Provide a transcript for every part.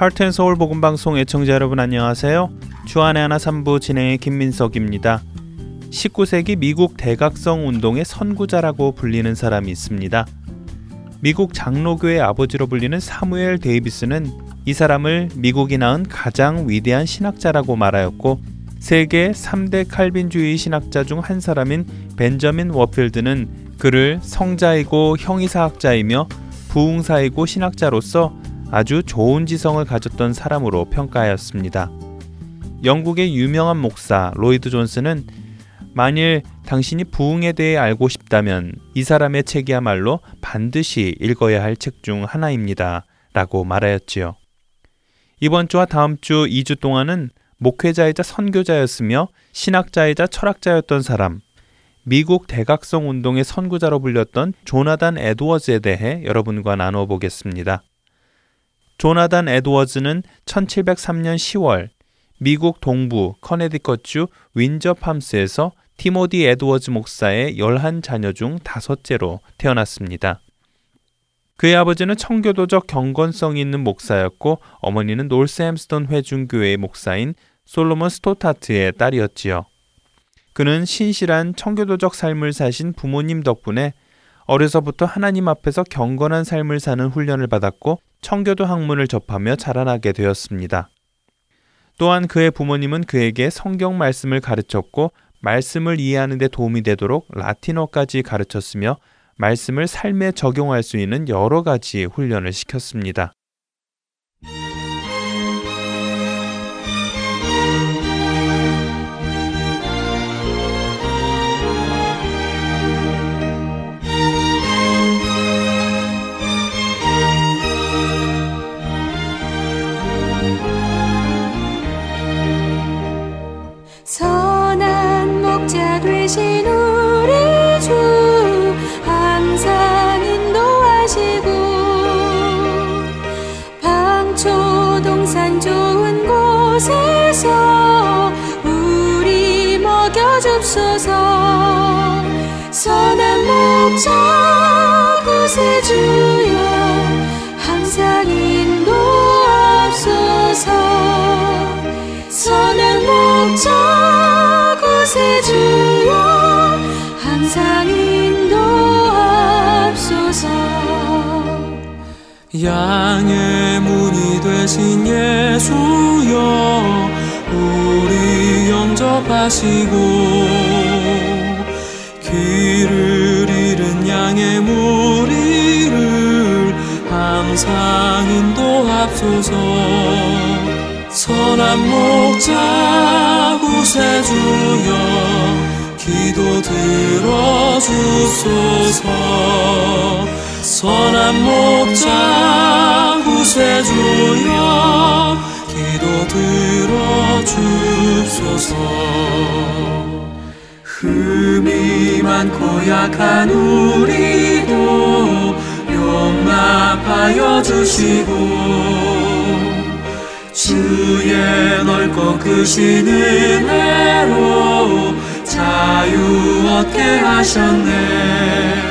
하트앤서울 복음 방송 애청자 여러분 안녕하세요. 주안의 하나 3부 진행의 김민석입니다. 19세기 미국 대각성 운동의 선구자라고 불리는 사람이 있습니다. 미국 장로교의 아버지로 불리는 사무엘 데이비스는 이 사람을 미국이 낳은 가장 위대한 신학자라고 말하였고 세계 3대 칼빈주의 신학자 중 한 사람인 벤저민 워필드는 그를 성자이고 형이사학자이며 부흥사이고 신학자로서 아주 좋은 지성을 가졌던 사람으로 평가하였습니다. 영국의 유명한 목사 로이드 존스는 만일 당신이 부흥에 대해 알고 싶다면 이 사람의 책이야말로 반드시 읽어야 할 책 중 하나입니다. 라고 말하였지요. 이번 주와 다음 주 2주 동안은 목회자이자 선교자였으며 신학자이자 철학자였던 사람, 미국 대각성 운동의 선구자로 불렸던 조나단 에드워즈에 대해 여러분과 나누어 보겠습니다. 조나단 에드워즈는 1703년 10월 미국 동부 커네디컷주 윈저 팜스에서 티모디 에드워즈 목사의 11자녀 중 다섯째로 태어났습니다. 그의 아버지는 청교도적 경건성 있는 목사였고 어머니는 놀스 햄스턴 회중교회의 목사인 솔로몬 스토타트의 딸이었지요. 그는 신실한 청교도적 삶을 사신 부모님 덕분에 어려서부터 하나님 앞에서 경건한 삶을 사는 훈련을 받았고 청교도 학문을 접하며 자라나게 되었습니다. 또한 그의 부모님은 그에게 성경 말씀을 가르쳤고 말씀을 이해하는 데 도움이 되도록 라틴어까지 가르쳤으며 말씀을 삶에 적용할 수 있는 여러 가지 훈련을 시켰습니다. 양의 문이 되신 예수여 우리 영접하시고 길을 잃은 양의 무리를 항상 인도합소서. 선한 목자 구세주여 기도 들어주소서 선한 목자 구세주여 기도 들어주소서. 흠이 많고 약한 우리도 용납하여 주시고 주의 넓고 크신 은혜로 자유 얻게 하셨네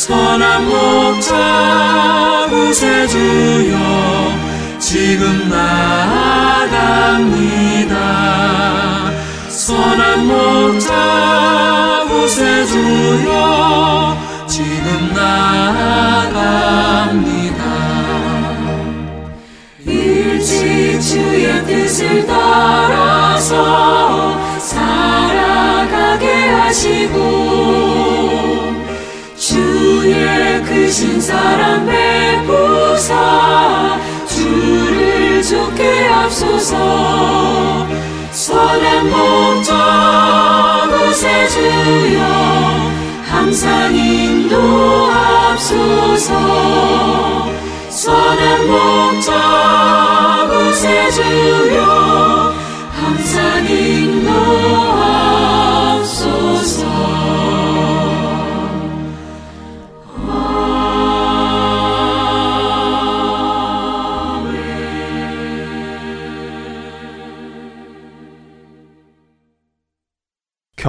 선한 목자 구세주여 지금 나아갑니다. 선한 목자 구세주여 지금 나아갑니다. 일찍 주의 뜻을 따라서 살아가게 하시고 주의 크신 사랑 베푸사 주를 좋게 앞소서 선한 목자 구세주여 항상 인도합소서. 선한 목자 구세주여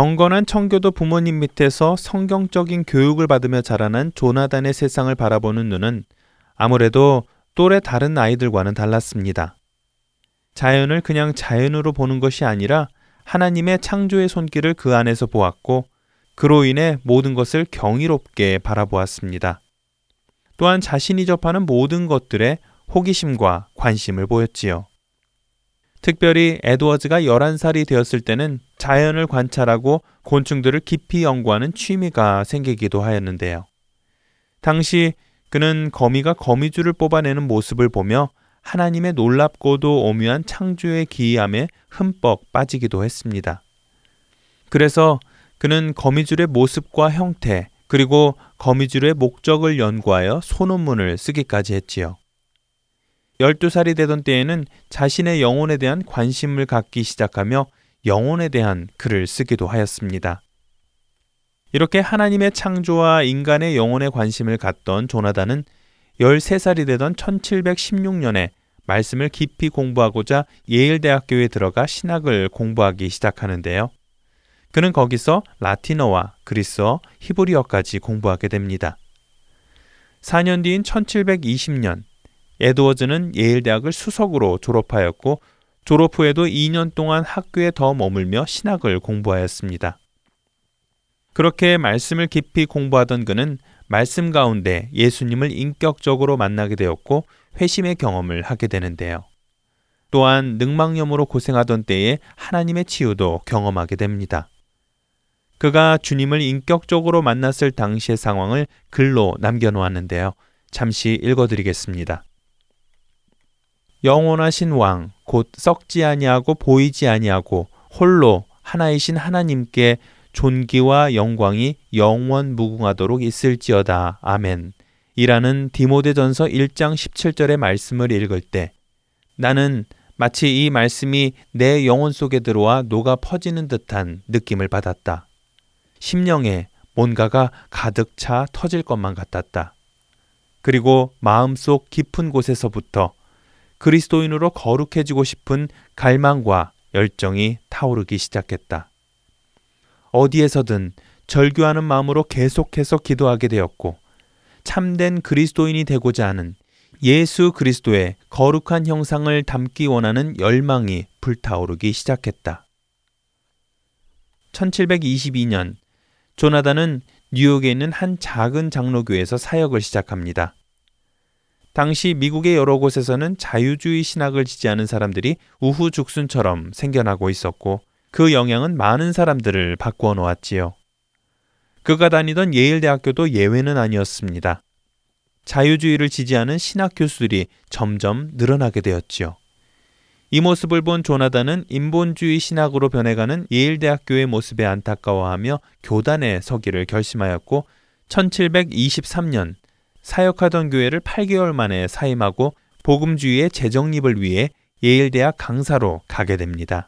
경건한 청교도 부모님 밑에서 성경적인 교육을 받으며 자라난 조나단의 세상을 바라보는 눈은 아무래도 또래 다른 아이들과는 달랐습니다. 자연을 그냥 자연으로 보는 것이 아니라 하나님의 창조의 손길을 그 안에서 보았고 그로 인해 모든 것을 경이롭게 바라보았습니다. 또한 자신이 접하는 모든 것들에 호기심과 관심을 보였지요. 특별히 에드워즈가 11살이 되었을 때는 자연을 관찰하고 곤충들을 깊이 연구하는 취미가 생기기도 하였는데요. 당시 그는 거미가 거미줄을 뽑아내는 모습을 보며 하나님의 놀랍고도 오묘한 창조의 기이함에 흠뻑 빠지기도 했습니다. 그래서 그는 거미줄의 모습과 형태, 그리고 거미줄의 목적을 연구하여 소논문을 쓰기까지 했지요. 12살이 되던 때에는 자신의 영혼에 대한 관심을 갖기 시작하며 영혼에 대한 글을 쓰기도 하였습니다. 이렇게 하나님의 창조와 인간의 영혼에 관심을 갖던 조나단은 13살이 되던 1716년에 말씀을 깊이 공부하고자 예일대학교에 들어가 신학을 공부하기 시작하는데요. 그는 거기서 라틴어와 그리스어, 히브리어까지 공부하게 됩니다. 4년 뒤인 1720년 에드워즈는 예일대학을 수석으로 졸업하였고 졸업 후에도 2년 동안 학교에 더 머물며 신학을 공부하였습니다. 그렇게 말씀을 깊이 공부하던 그는 말씀 가운데 예수님을 인격적으로 만나게 되었고 회심의 경험을 하게 되는데요. 또한 늑망염으로 고생하던 때에 하나님의 치유도 경험하게 됩니다. 그가 주님을 인격적으로 만났을 당시의 상황을 글로 남겨놓았는데요. 잠시 읽어드리겠습니다. 영원하신 왕, 곧 썩지 아니하고 보이지 아니하고 홀로 하나이신 하나님께 존귀와 영광이 영원 무궁하도록 있을지어다. 아멘. 이라는 디모데전서 1장 17절의 말씀을 읽을 때 나는 마치 이 말씀이 내 영혼 속에 들어와 녹아 퍼지는 듯한 느낌을 받았다. 심령에 뭔가가 가득 차 터질 것만 같았다. 그리고 마음속 깊은 곳에서부터 그리스도인으로 거룩해지고 싶은 갈망과 열정이 타오르기 시작했다. 어디에서든 절규하는 마음으로 계속해서 기도하게 되었고 참된 그리스도인이 되고자 하는 예수 그리스도의 거룩한 형상을 담기 원하는 열망이 불타오르기 시작했다. 1722년 조나단은 뉴욕에 있는 한 작은 장로교에서 사역을 시작합니다. 당시 미국의 여러 곳에서는 자유주의 신학을 지지하는 사람들이 우후죽순처럼 생겨나고 있었고 그 영향은 많은 사람들을 바꾸어 놓았지요. 그가 다니던 예일대학교도 예외는 아니었습니다. 자유주의를 지지하는 신학 교수들이 점점 늘어나게 되었지요. 이 모습을 본 조나단은 인본주의 신학으로 변해가는 예일대학교의 모습에 안타까워하며 교단에 서기를 결심하였고 1723년 사역하던 교회를 8개월 만에 사임하고 복음주의의 재정립을 위해 예일대학 강사로 가게 됩니다.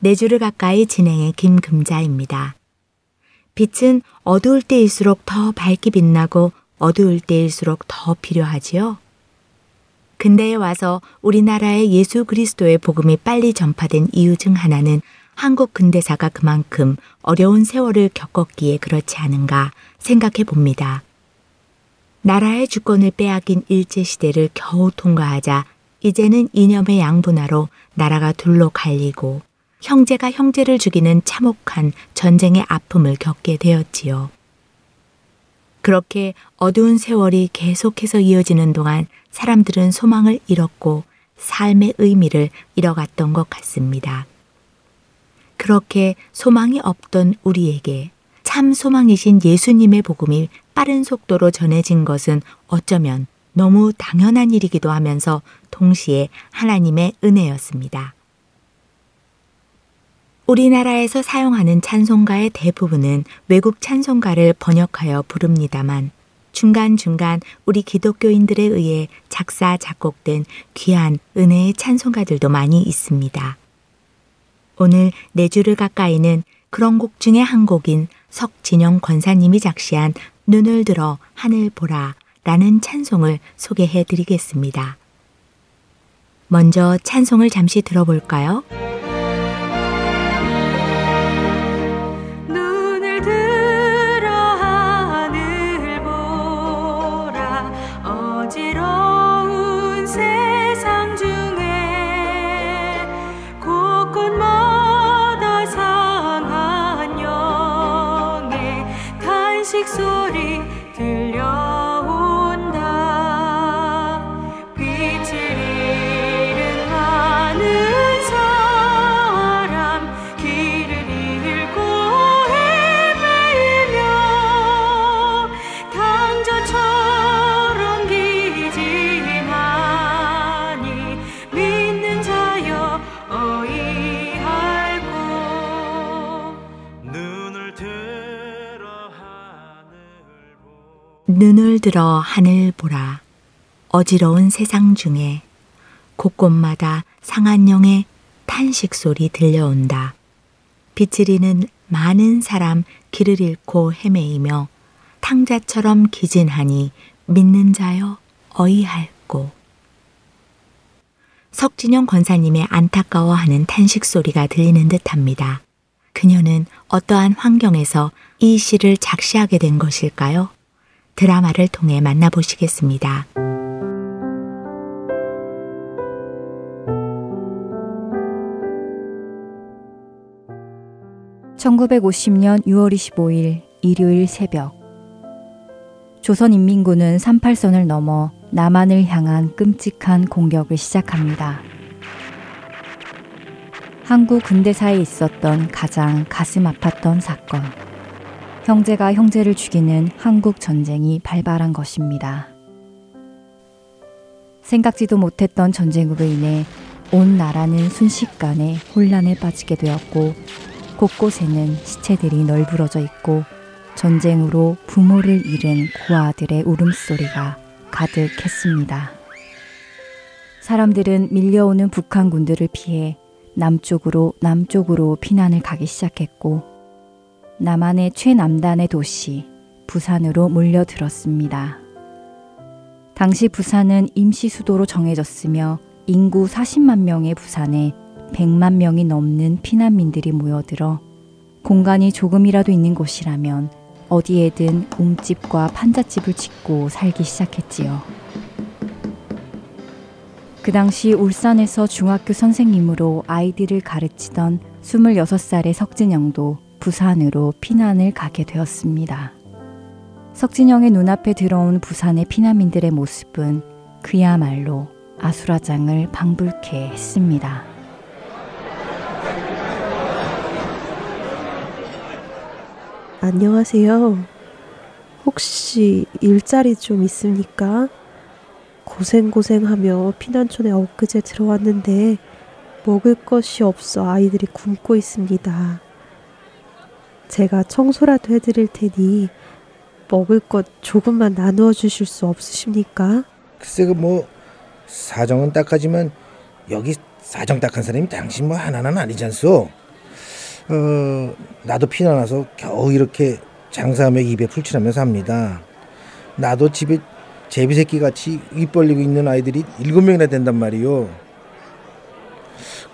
네 주를 가까이 진행해 김금자입니다. 빛은 어두울 때일수록 더 밝게 빛나고 어두울 때일수록 더 필요하지요. 근대에 와서 우리나라의 예수 그리스도의 복음이 빨리 전파된 이유 중 하나는 한국 근대사가 그만큼 어려운 세월을 겪었기에 그렇지 않은가 생각해 봅니다. 나라의 주권을 빼앗긴 일제시대를 겨우 통과하자 이제는 이념의 양분화로 나라가 둘로 갈리고 형제가 형제를 죽이는 참혹한 전쟁의 아픔을 겪게 되었지요. 그렇게 어두운 세월이 계속해서 이어지는 동안 사람들은 소망을 잃었고 삶의 의미를 잃어갔던 것 같습니다. 그렇게 소망이 없던 우리에게 참 소망이신 예수님의 복음이 빠른 속도로 전해진 것은 어쩌면 너무 당연한 일이기도 하면서 동시에 하나님의 은혜였습니다. 우리나라에서 사용하는 찬송가의 대부분은 외국 찬송가를 번역하여 부릅니다만 중간중간 우리 기독교인들에 의해 작사, 작곡된 귀한 은혜의 찬송가들도 많이 있습니다. 오늘 네 주를 가까이는 그런 곡 중에 한 곡인 석진영 권사님이 작시한 눈을 들어 하늘 보라 라는 찬송을 소개해 드리겠습니다. 먼저 찬송을 잠시 들어볼까요? 눈을 들어 하늘 보라. 어지러운 세상 중에 곳곳마다 상한 영의 탄식 소리 들려온다. 비치리는 많은 사람 길을 잃고 헤매이며 탕자처럼 기진하니 믿는 자여 어이할고. 석진영 권사님의 안타까워하는 탄식 소리가 들리는 듯합니다. 그녀는 어떠한 환경에서 이 시를 작시하게 된 것일까요? 드라마를 통해 만나보시겠습니다. 1950년 6월 25일 일요일 새벽 조선인민군은 38선을 넘어 남한을 향한 끔찍한 공격을 시작합니다. 한국 근대사에 있었던 가장 가슴 아팠던 사건. 형제가 형제를 죽이는 한국 전쟁이 발발한 것입니다. 생각지도 못했던 전쟁으로 인해 온 나라는 순식간에 혼란에 빠지게 되었고 곳곳에는 시체들이 널브러져 있고 전쟁으로 부모를 잃은 고아들의 울음소리가 가득했습니다. 사람들은 밀려오는 북한 군들을 피해 남쪽으로 남쪽으로 피난을 가기 시작했고 남한의 최남단의 도시 부산으로 몰려들었습니다. 당시 부산은 임시 수도로 정해졌으며 인구 40만 명의 부산에 100만 명이 넘는 피난민들이 모여들어 공간이 조금이라도 있는 곳이라면 어디에든 옴집과 판잣집을 짓고 살기 시작했지요. 그 당시 울산에서 중학교 선생님으로 아이들을 가르치던 26살의 석진영도 부산으로 피난을 가게 되었습니다. 석진영의 눈앞에 들어온 부산의 피난민들의 모습은 그야말로 아수라장을 방불케 했습니다. 안녕하세요. 혹시 일자리 좀 있습니까? 고생고생하며 피난촌에 엊그제 들어왔는데 먹을 것이 없어 아이들이 굶고 있습니다. 제가 청소라도 해드릴 테니 먹을 것 조금만 나누어 주실 수 없으십니까? 글쎄 그 뭐 사정은 딱하지만 여기 사정 딱한 사람이 당신 뭐 하나는 아니잖소. 어 나도 피난 와서 겨우 이렇게 장사하며 입에 풀칠하며 삽니다. 나도 집에 제비 새끼 같이 입 벌리고 있는 아이들이 일곱 명이나 된단 말이요.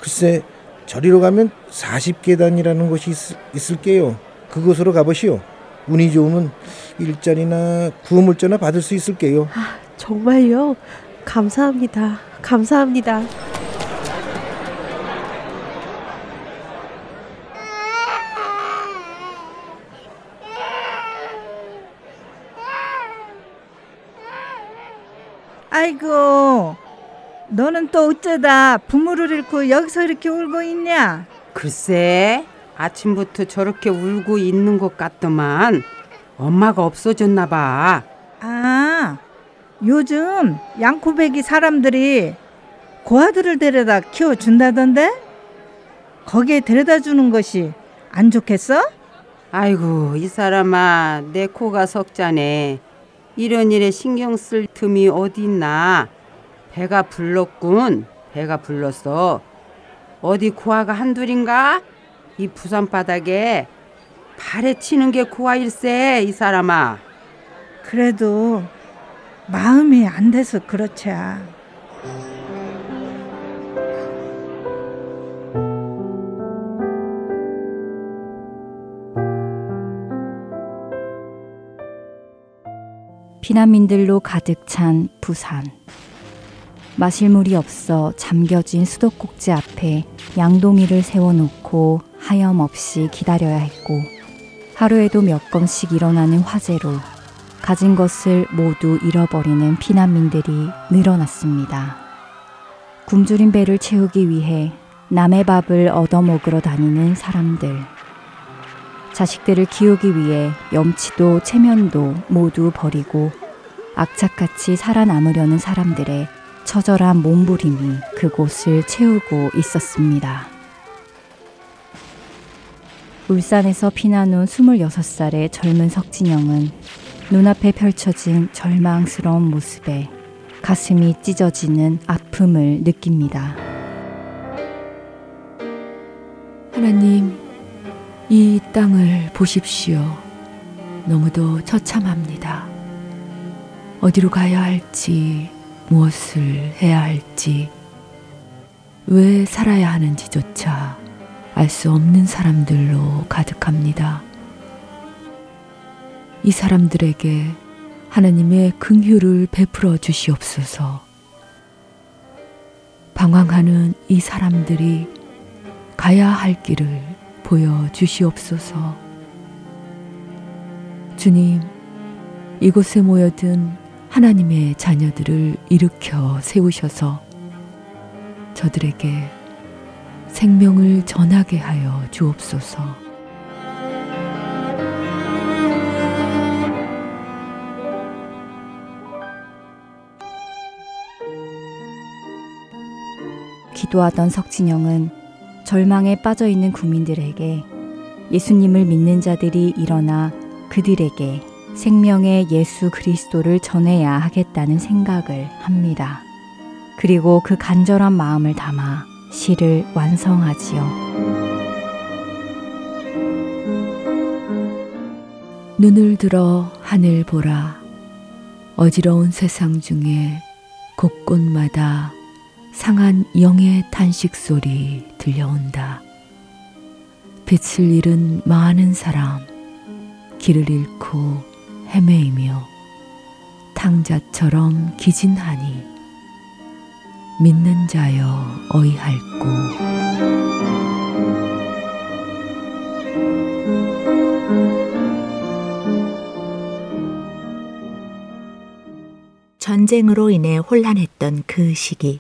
글쎄 저리로 가면 40계단이라는 곳이 있, 을게요 그곳으로 가보시오. 운이 좋으면 일자리나 구물자나 받을 수 있을게요. 아, 정말요? 감사합니다. 감사합니다. 아이고, 너는 또 어쩌다 부모를 잃고 여기서 이렇게 울고 있냐? 글쎄, 아침부터 저렇게 울고 있는 것 같더만 엄마가 없어졌나 봐. 아, 요즘 양코배기 사람들이 고아들을 데려다 키워준다던데? 거기에 데려다 주는 것이 안 좋겠어? 아이고, 이 사람아, 내 코가 석자네. 이런 일에 신경 쓸 틈이 어디 있나. 배가 불렀군. 배가 불렀어. 어디 고아가 한둘인가? 이 부산 바닥에 발에 치는 게 고아일세, 이 사람아. 그래도 마음이 안 돼서 그렇지. 피난민들로 가득 찬 부산. 마실 물이 없어 잠겨진 수도꼭지 앞에 양동이를 세워놓고 하염없이 기다려야 했고, 하루에도 몇 건씩 일어나는 화재로 가진 것을 모두 잃어버리는 피난민들이 늘어났습니다. 굶주린 배를 채우기 위해 남의 밥을 얻어먹으러 다니는 사람들. 자식들을 키우기 위해 염치도 체면도 모두 버리고 악착같이 살아남으려는 사람들의 처절한 몸부림이 그곳을 채우고 있었습니다. 울산에서 피난 온 26살의 젊은 석진영은 눈앞에 펼쳐진 절망스러운 모습에 가슴이 찢어지는 아픔을 느낍니다. 하나님, 이 땅을 보십시오. 너무도 처참합니다. 어디로 가야 할지, 무엇을 해야 할지, 왜 살아야 하는지조차 알 수 없는 사람들로 가득합니다. 이 사람들에게 하나님의 긍휼을 베풀어 주시옵소서. 방황하는 이 사람들이 가야 할 길을 보여 주시옵소서. 주님, 이곳에 모여든 하나님의 자녀들을 일으켜 세우셔서 저들에게 생명을 전하게 하여 주옵소서. 기도하던 석진영은 절망에 빠져 있는 국민들에게 예수님을 믿는 자들이 일어나 그들에게 생명의 예수 그리스도를 전해야 하겠다는 생각을 합니다. 그리고 그 간절한 마음을 담아 시를 완성하지요. 눈을 들어 하늘 보라. 어지러운 세상 중에 곳곳마다 상한 영의 탄식 소리 들려온다. 빛을 잃은 많은 사람, 길을 잃고 헤매이며 탕자처럼 기진하니 믿는 자여 어이할꼬. 전쟁으로 인해 혼란했던 그 시기.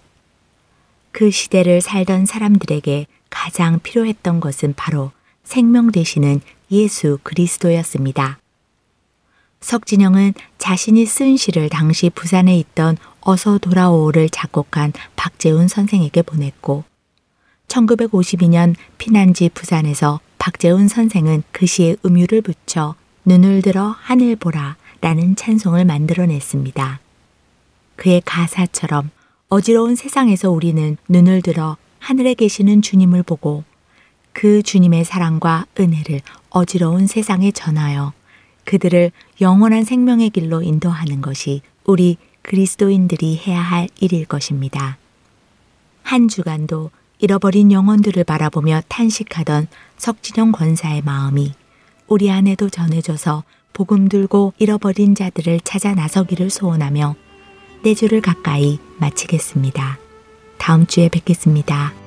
그 시대를 살던 사람들에게 가장 필요했던 것은 바로 생명 되시는 예수 그리스도였습니다. 석진영은 자신이 쓴 시를 당시 부산에 있던 어서 돌아오를 작곡한 박재훈 선생에게 보냈고 1952년 피난지 부산에서 박재훈 선생은 그 시에 음유를 붙여 눈을 들어 하늘 보라 라는 찬송을 만들어냈습니다. 그의 가사처럼 어지러운 세상에서 우리는 눈을 들어 하늘에 계시는 주님을 보고 그 주님의 사랑과 은혜를 어지러운 세상에 전하여 그들을 영원한 생명의 길로 인도하는 것이 우리 그리스도인들이 해야 할 일일 것입니다. 한 주간도 잃어버린 영혼들을 바라보며 탄식하던 석진영 권사의 마음이 우리 안에도 전해져서 복음 들고 잃어버린 자들을 찾아 나서기를 소원하며 내 주를 가까이 마치겠습니다. 다음 주에 뵙겠습니다.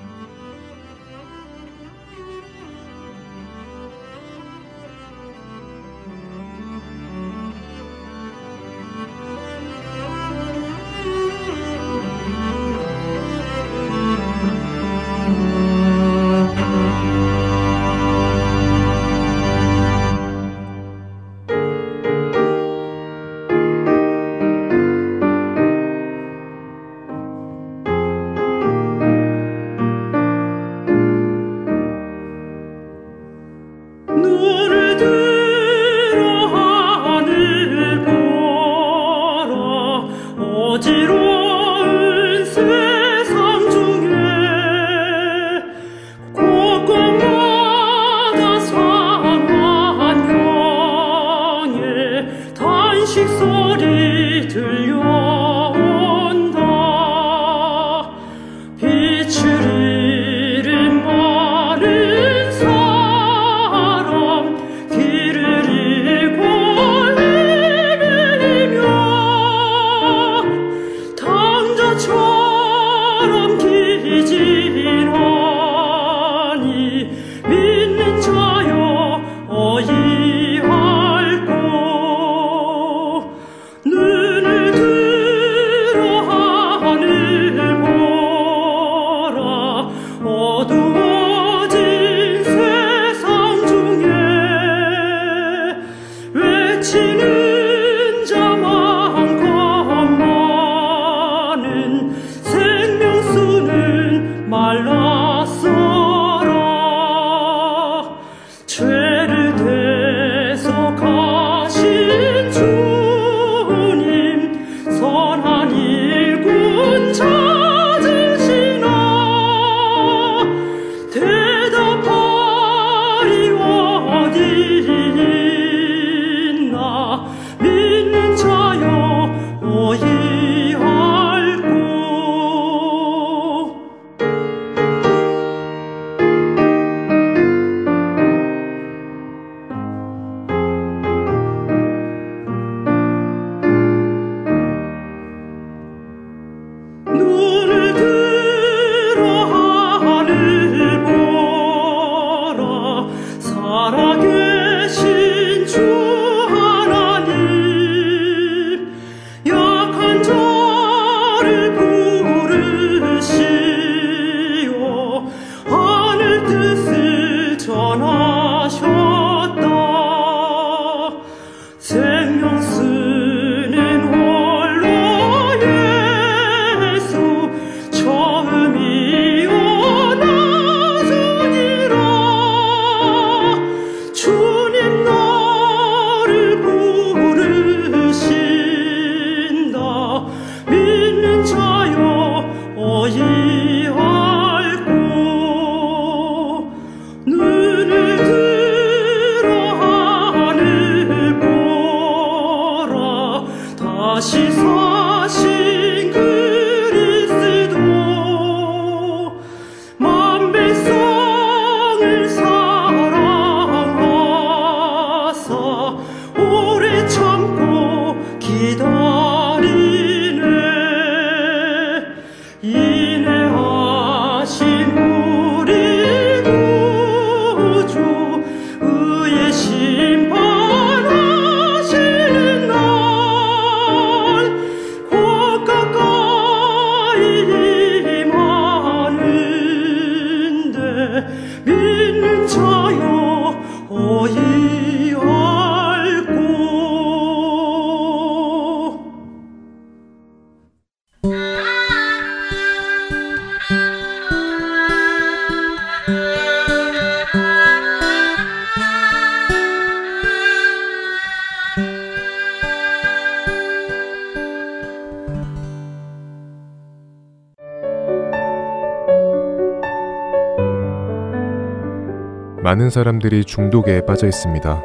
많은 사람들이 중독에 빠져 있습니다.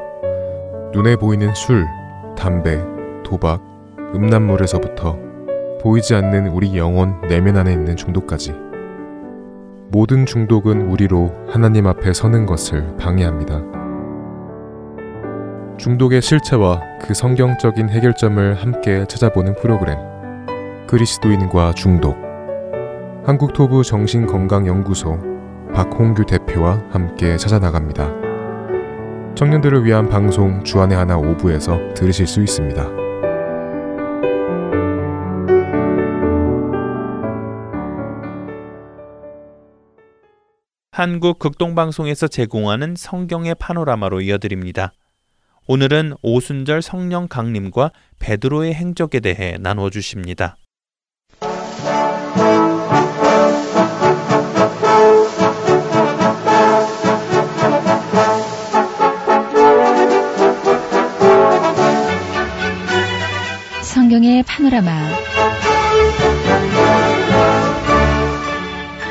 눈에 보이는 술, 담배, 도박, 음란물에서부터 보이지 않는 우리 영혼 내면 안에 있는 중독까지. 모든 중독은 우리로 하나님 앞에 서는 것을 방해합니다. 중독의 실체와 그 성경적인 해결점을 함께 찾아보는 프로그램. 그리스도인과 중독. 한국토부 정신건강연구소 박홍규 대표와 함께 찾아나갑니다. 청년들을 위한 방송 주안의 하나 오부에서 들으실 수 있습니다. 한국 극동방송에서 제공하는 성경의 파노라마로 이어드립니다. 오늘은 오순절 성령 강림과 베드로의 행적에 대해 나누어 주십니다. 성경의 파노라마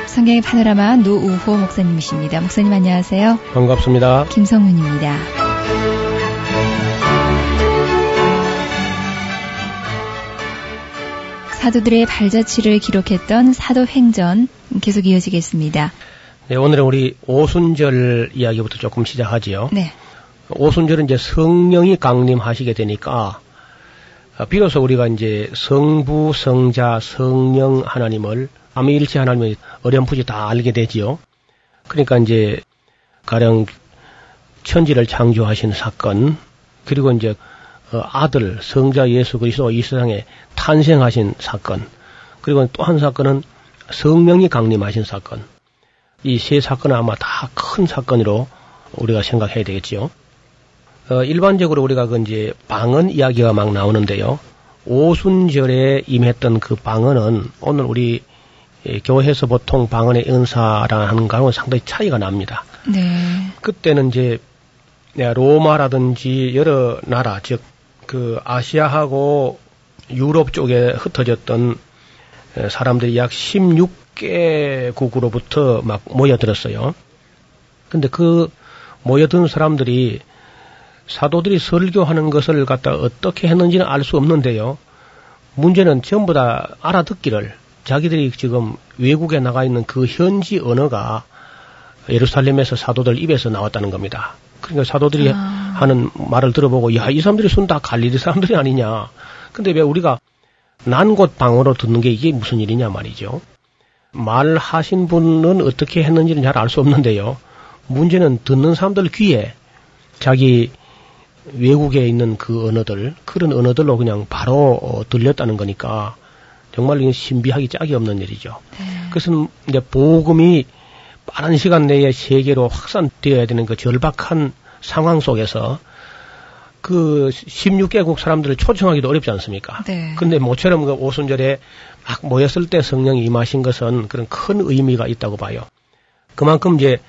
성경의 파노라마 노우호 목사님이십니다. 목사님 안녕하세요. 반갑습니다. 김성윤입니다. 사도들의 발자취를 기록했던 사도행전 계속 이어지겠습니다. 네, 오늘은 우리 오순절 이야기부터 조금 시작하지요. 네. 오순절은 이제 성령이 강림하시게 되니까 아, 비로소 우리가 이제 성부, 성자, 성령 하나님을 삼위일체 하나님을 어렴풋이 다 알게 되지요. 그러니까 이제 가령 천지를 창조하신 사건 그리고 이제 어, 아들 성자 예수 그리스도 이 세상에 탄생하신 사건 그리고 또 한 사건은 성령이 강림하신 사건 이 세 사건은 아마 다 큰 사건으로 우리가 생각해야 되겠지요. 어, 일반적으로 우리가 그 이제 방언 이야기가 막 나오는데요. 오순절에 임했던 그 방언은 오늘 우리 예, 교회에서 보통 방언의 은사라는 거하고 상당히 차이가 납니다. 네. 그때는 이제 로마라든지 여러 나라, 즉, 그 아시아하고 유럽 쪽에 흩어졌던 사람들이 약 16개국으로부터 막 모여들었어요. 근데 그 모여든 사람들이 사도들이 설교하는 것을 갖다 어떻게 했는지는 알 수 없는데요. 문제는 전부 다 알아듣기를 자기들이 지금 외국에 나가 있는 그 현지 언어가 예루살렘에서 사도들 입에서 나왔다는 겁니다. 그러니까 사도들이 아. 하는 말을 들어보고 야 이 사람들이 순 다 갈릴리 사람들이 아니냐. 근데 왜 우리가 난곳 방어로 듣는 게 이게 무슨 일이냐 말이죠. 말하신 분은 어떻게 했는지는 잘 알 수 없는데요. 문제는 듣는 사람들 귀에 자기 외국에 있는 그 언어들, 그런 언어들로 그냥 바로 어, 들렸다는 거니까 정말 이건 신비하기 짝이 없는 일이죠. 네. 그것은 이제 복음이 빠른 시간 내에 세계로 확산되어야 되는 그 절박한 상황 속에서 그 16개국 사람들을 초청하기도 어렵지 않습니까? 네. 근데 모처럼 그 오순절에 막 모였을 때 성령이 임하신 것은 그런 큰 의미가 있다고 봐요. 그만큼 이제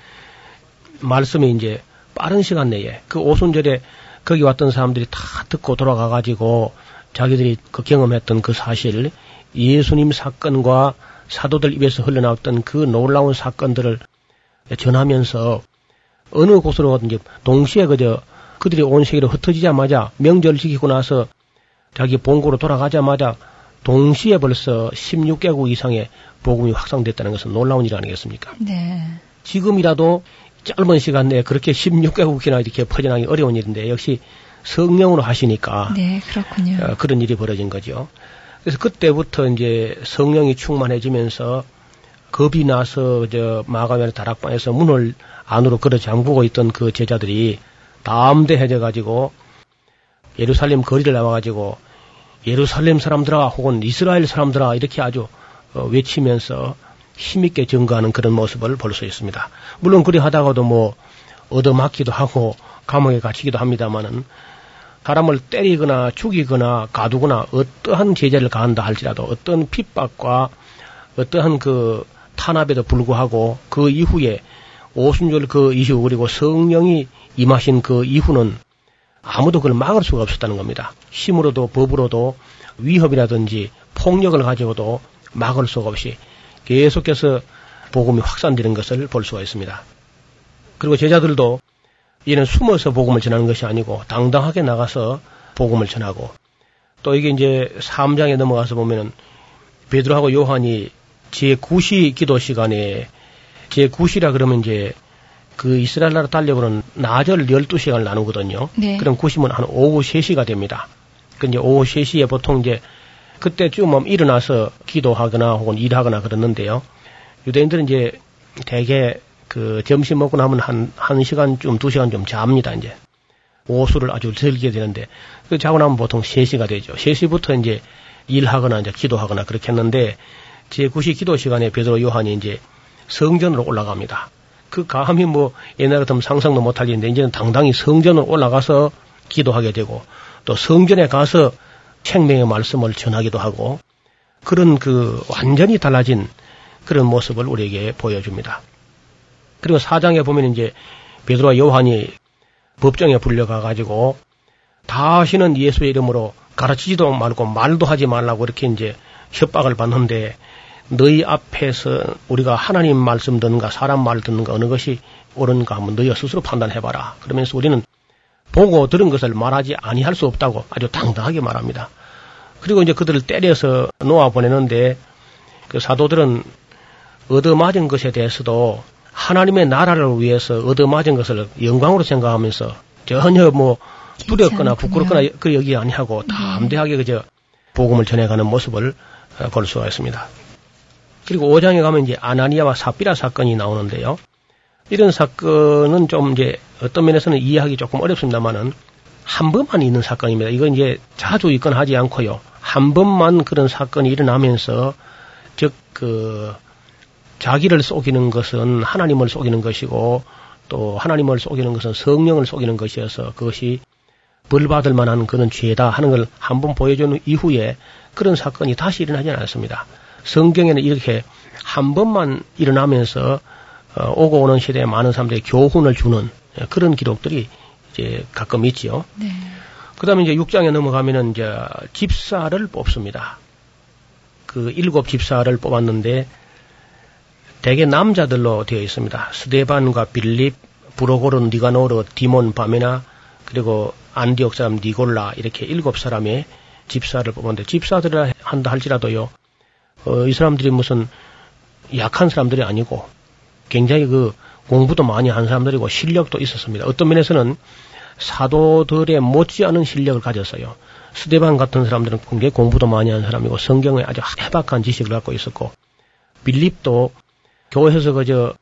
말씀이 이제 빠른 시간 내에 그 오순절에 거기 왔던 사람들이 다 듣고 돌아가 가지고 자기들이 그 경험했던 그 사실 예수님 사건과 사도들 입에서 흘러나왔던 그 놀라운 사건들을 전하면서 어느 곳으로 가든지 동시에 그저 그들이 온 세계로 흩어지자마자 명절 지키고 나서 자기 본고로 돌아가자마자 동시에 벌써 16개국 이상의 복음이 확산됐다는 것은 놀라운 일 아니겠습니까? 네. 지금이라도 짧은 시간 내에 그렇게 16개국이나 이렇게 퍼져나기 어려운 일인데 역시 성령으로 하시니까 네, 그렇군요. 어, 그런 일이 벌어진 거죠. 그래서 그때부터 이제 성령이 충만해지면서 겁이 나서 저 마가멜 다락방에서 문을 안으로 걸어 잠그고 있던 그 제자들이 담대해져 가지고 예루살렘 거리를 나와 가지고 예루살렘 사람들아 혹은 이스라엘 사람들아 이렇게 아주 어, 외치면서 힘있게 증거하는 그런 모습을 볼 수 있습니다. 물론 그리 하다가도 뭐 얻어맞기도 하고 감옥에 갇히기도 합니다만은 사람을 때리거나 죽이거나 가두거나 어떠한 제재를 가한다 할지라도 어떤 핍박과 어떠한 그 탄압에도 불구하고 그 이후에 오순절 그 이후 그리고 성령이 임하신 그 이후는 아무도 그걸 막을 수가 없었다는 겁니다. 힘으로도 법으로도 위협이라든지 폭력을 가지고도 막을 수가 없이 계속해서 복음이 확산되는 것을 볼 수가 있습니다. 그리고 제자들도 이는 숨어서 복음을 전하는 것이 아니고 당당하게 나가서 복음을 전하고 또 이게 이제 3장에 넘어가서 보면은 베드로하고 요한이 제9시 기도 시간에 제9시라 그러면 이제 그 이스라엘 나라 달려보는 나절 12시간을 나누거든요. 네. 그럼 90은 한 오후 3시가 됩니다. 그 이제 오후 3시에 보통 이제 그때쯤 뭐 일어나서 기도하거나 혹은 일하거나 그러는데요. 유대인들은 이제 대개 그 점심 먹고 나면 한, 한 시간쯤, 두 시간 좀 잡니다, 이제. 오수를 아주 즐기게 되는데, 그 자고 나면 보통 3시가 되죠. 3시부터 이제 일하거나 이제 기도하거나 그렇게 했는데, 제 9시 기도 시간에 베드로 요한이 이제 성전으로 올라갑니다. 그 감히 뭐 옛날 같으면 상상도 일인데, 이제는 당당히 성전으로 올라가서 기도하게 되고, 또 성전에 가서 생명의 말씀을 전하기도 하고, 그런 그 완전히 달라진 그런 모습을 우리에게 보여줍니다. 그리고 사장에 보면 이제 베드로와 요한이 법정에 불려가 가지고 다시는 예수의 이름으로 가르치지도 말고 말도 하지 말라고 이렇게 이제 협박을 받는데 너희 앞에서 우리가 하나님 말씀 듣는가 사람 말 듣는가 어느 것이 옳은가 한번 너희가 스스로 판단해봐라. 그러면서 우리는 보고 들은 것을 말하지 아니할 수 없다고 아주 당당하게 말합니다. 그리고 이제 그들을 때려서 놓아 보내는데 그 사도들은 얻어맞은 것에 대해서도 하나님의 나라를 위해서 얻어맞은 것을 영광으로 생각하면서 전혀 뭐 두렵거나 부끄럽거나 그 여기 아니하고 담대하게 그저 복음을 전해가는 모습을 어, 볼 수가 있습니다. 그리고 5장에 가면 이제 아나니아와 사피라 사건이 나오는데요. 이런 사건은 좀 이제 어떤 면에서는 이해하기 조금 어렵습니다만은 한 번만 있는 사건입니다. 이건 이제 자주 있건 하지 않고요. 한 번만 그런 사건이 일어나면서 즉 그 자기를 속이는 것은 하나님을 속이는 것이고 또 하나님을 속이는 것은 성령을 속이는 것이어서 그것이 벌 받을 만한 그런 죄다 하는 걸 한 번 보여준 이후에 그런 사건이 다시 일어나지 않았습니다. 성경에는 이렇게 한 번만 일어나면서 어, 오고 오는 시대에 많은 사람들이 교훈을 주는 그런 기록들이 이제 가끔 있지요. 네. 그 다음에 이제 6장에 넘어가면은 이제 집사를 뽑습니다. 그 일곱 집사를 뽑았는데 대개 남자들로 되어 있습니다. 스데반과 빌립, 브로고른, 니가노르, 디몬, 바메나, 그리고 안디옥 사람 니골라 이렇게 일곱 사람의 집사를 뽑았는데 집사들을 한다 할지라도요. 어, 이 사람들이 무슨 약한 사람들이 아니고 굉장히 그 공부도 많이 한 사람들이고 실력도 있었습니다. 어떤 면에서는 사도들의 못지않은 실력을 가졌어요. 스데반 같은 사람들은 굉장히 공부도 많이 한 사람이고 성경에 아주 해박한 지식을 갖고 있었고 빌립도 교회에서 그저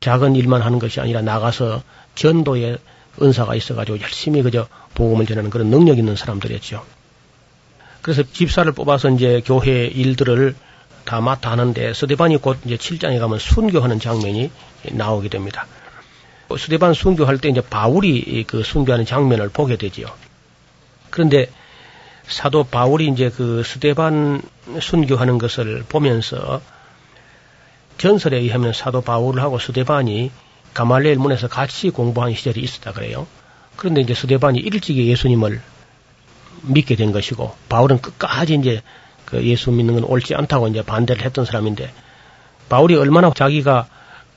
작은 일만 하는 것이 아니라 나가서 전도의 은사가 있어가지고 열심히 그저 복음을 전하는 그런 능력 있는 사람들이었죠. 그래서 집사를 뽑아서 이제 교회 일들을 다 맡아 하는데 스데반이 곧 이제 7장에 가면 순교하는 장면이 나오게 됩니다. 스데반 순교할 때 이제 바울이 그 순교하는 장면을 보게 되지요. 그런데 사도 바울이 이제 그 스데반 순교하는 것을 보면서 전설에 의하면 사도 바울하고 스데반이 가말레엘 문에서 같이 공부한 시절이 있었다 그래요. 그런데 이제 스데반이 일찍이 예수님을 믿게 된 것이고 바울은 끝까지 이제 그 예수 믿는 건 옳지 않다고 이제 반대를 했던 사람인데 바울이 얼마나 자기가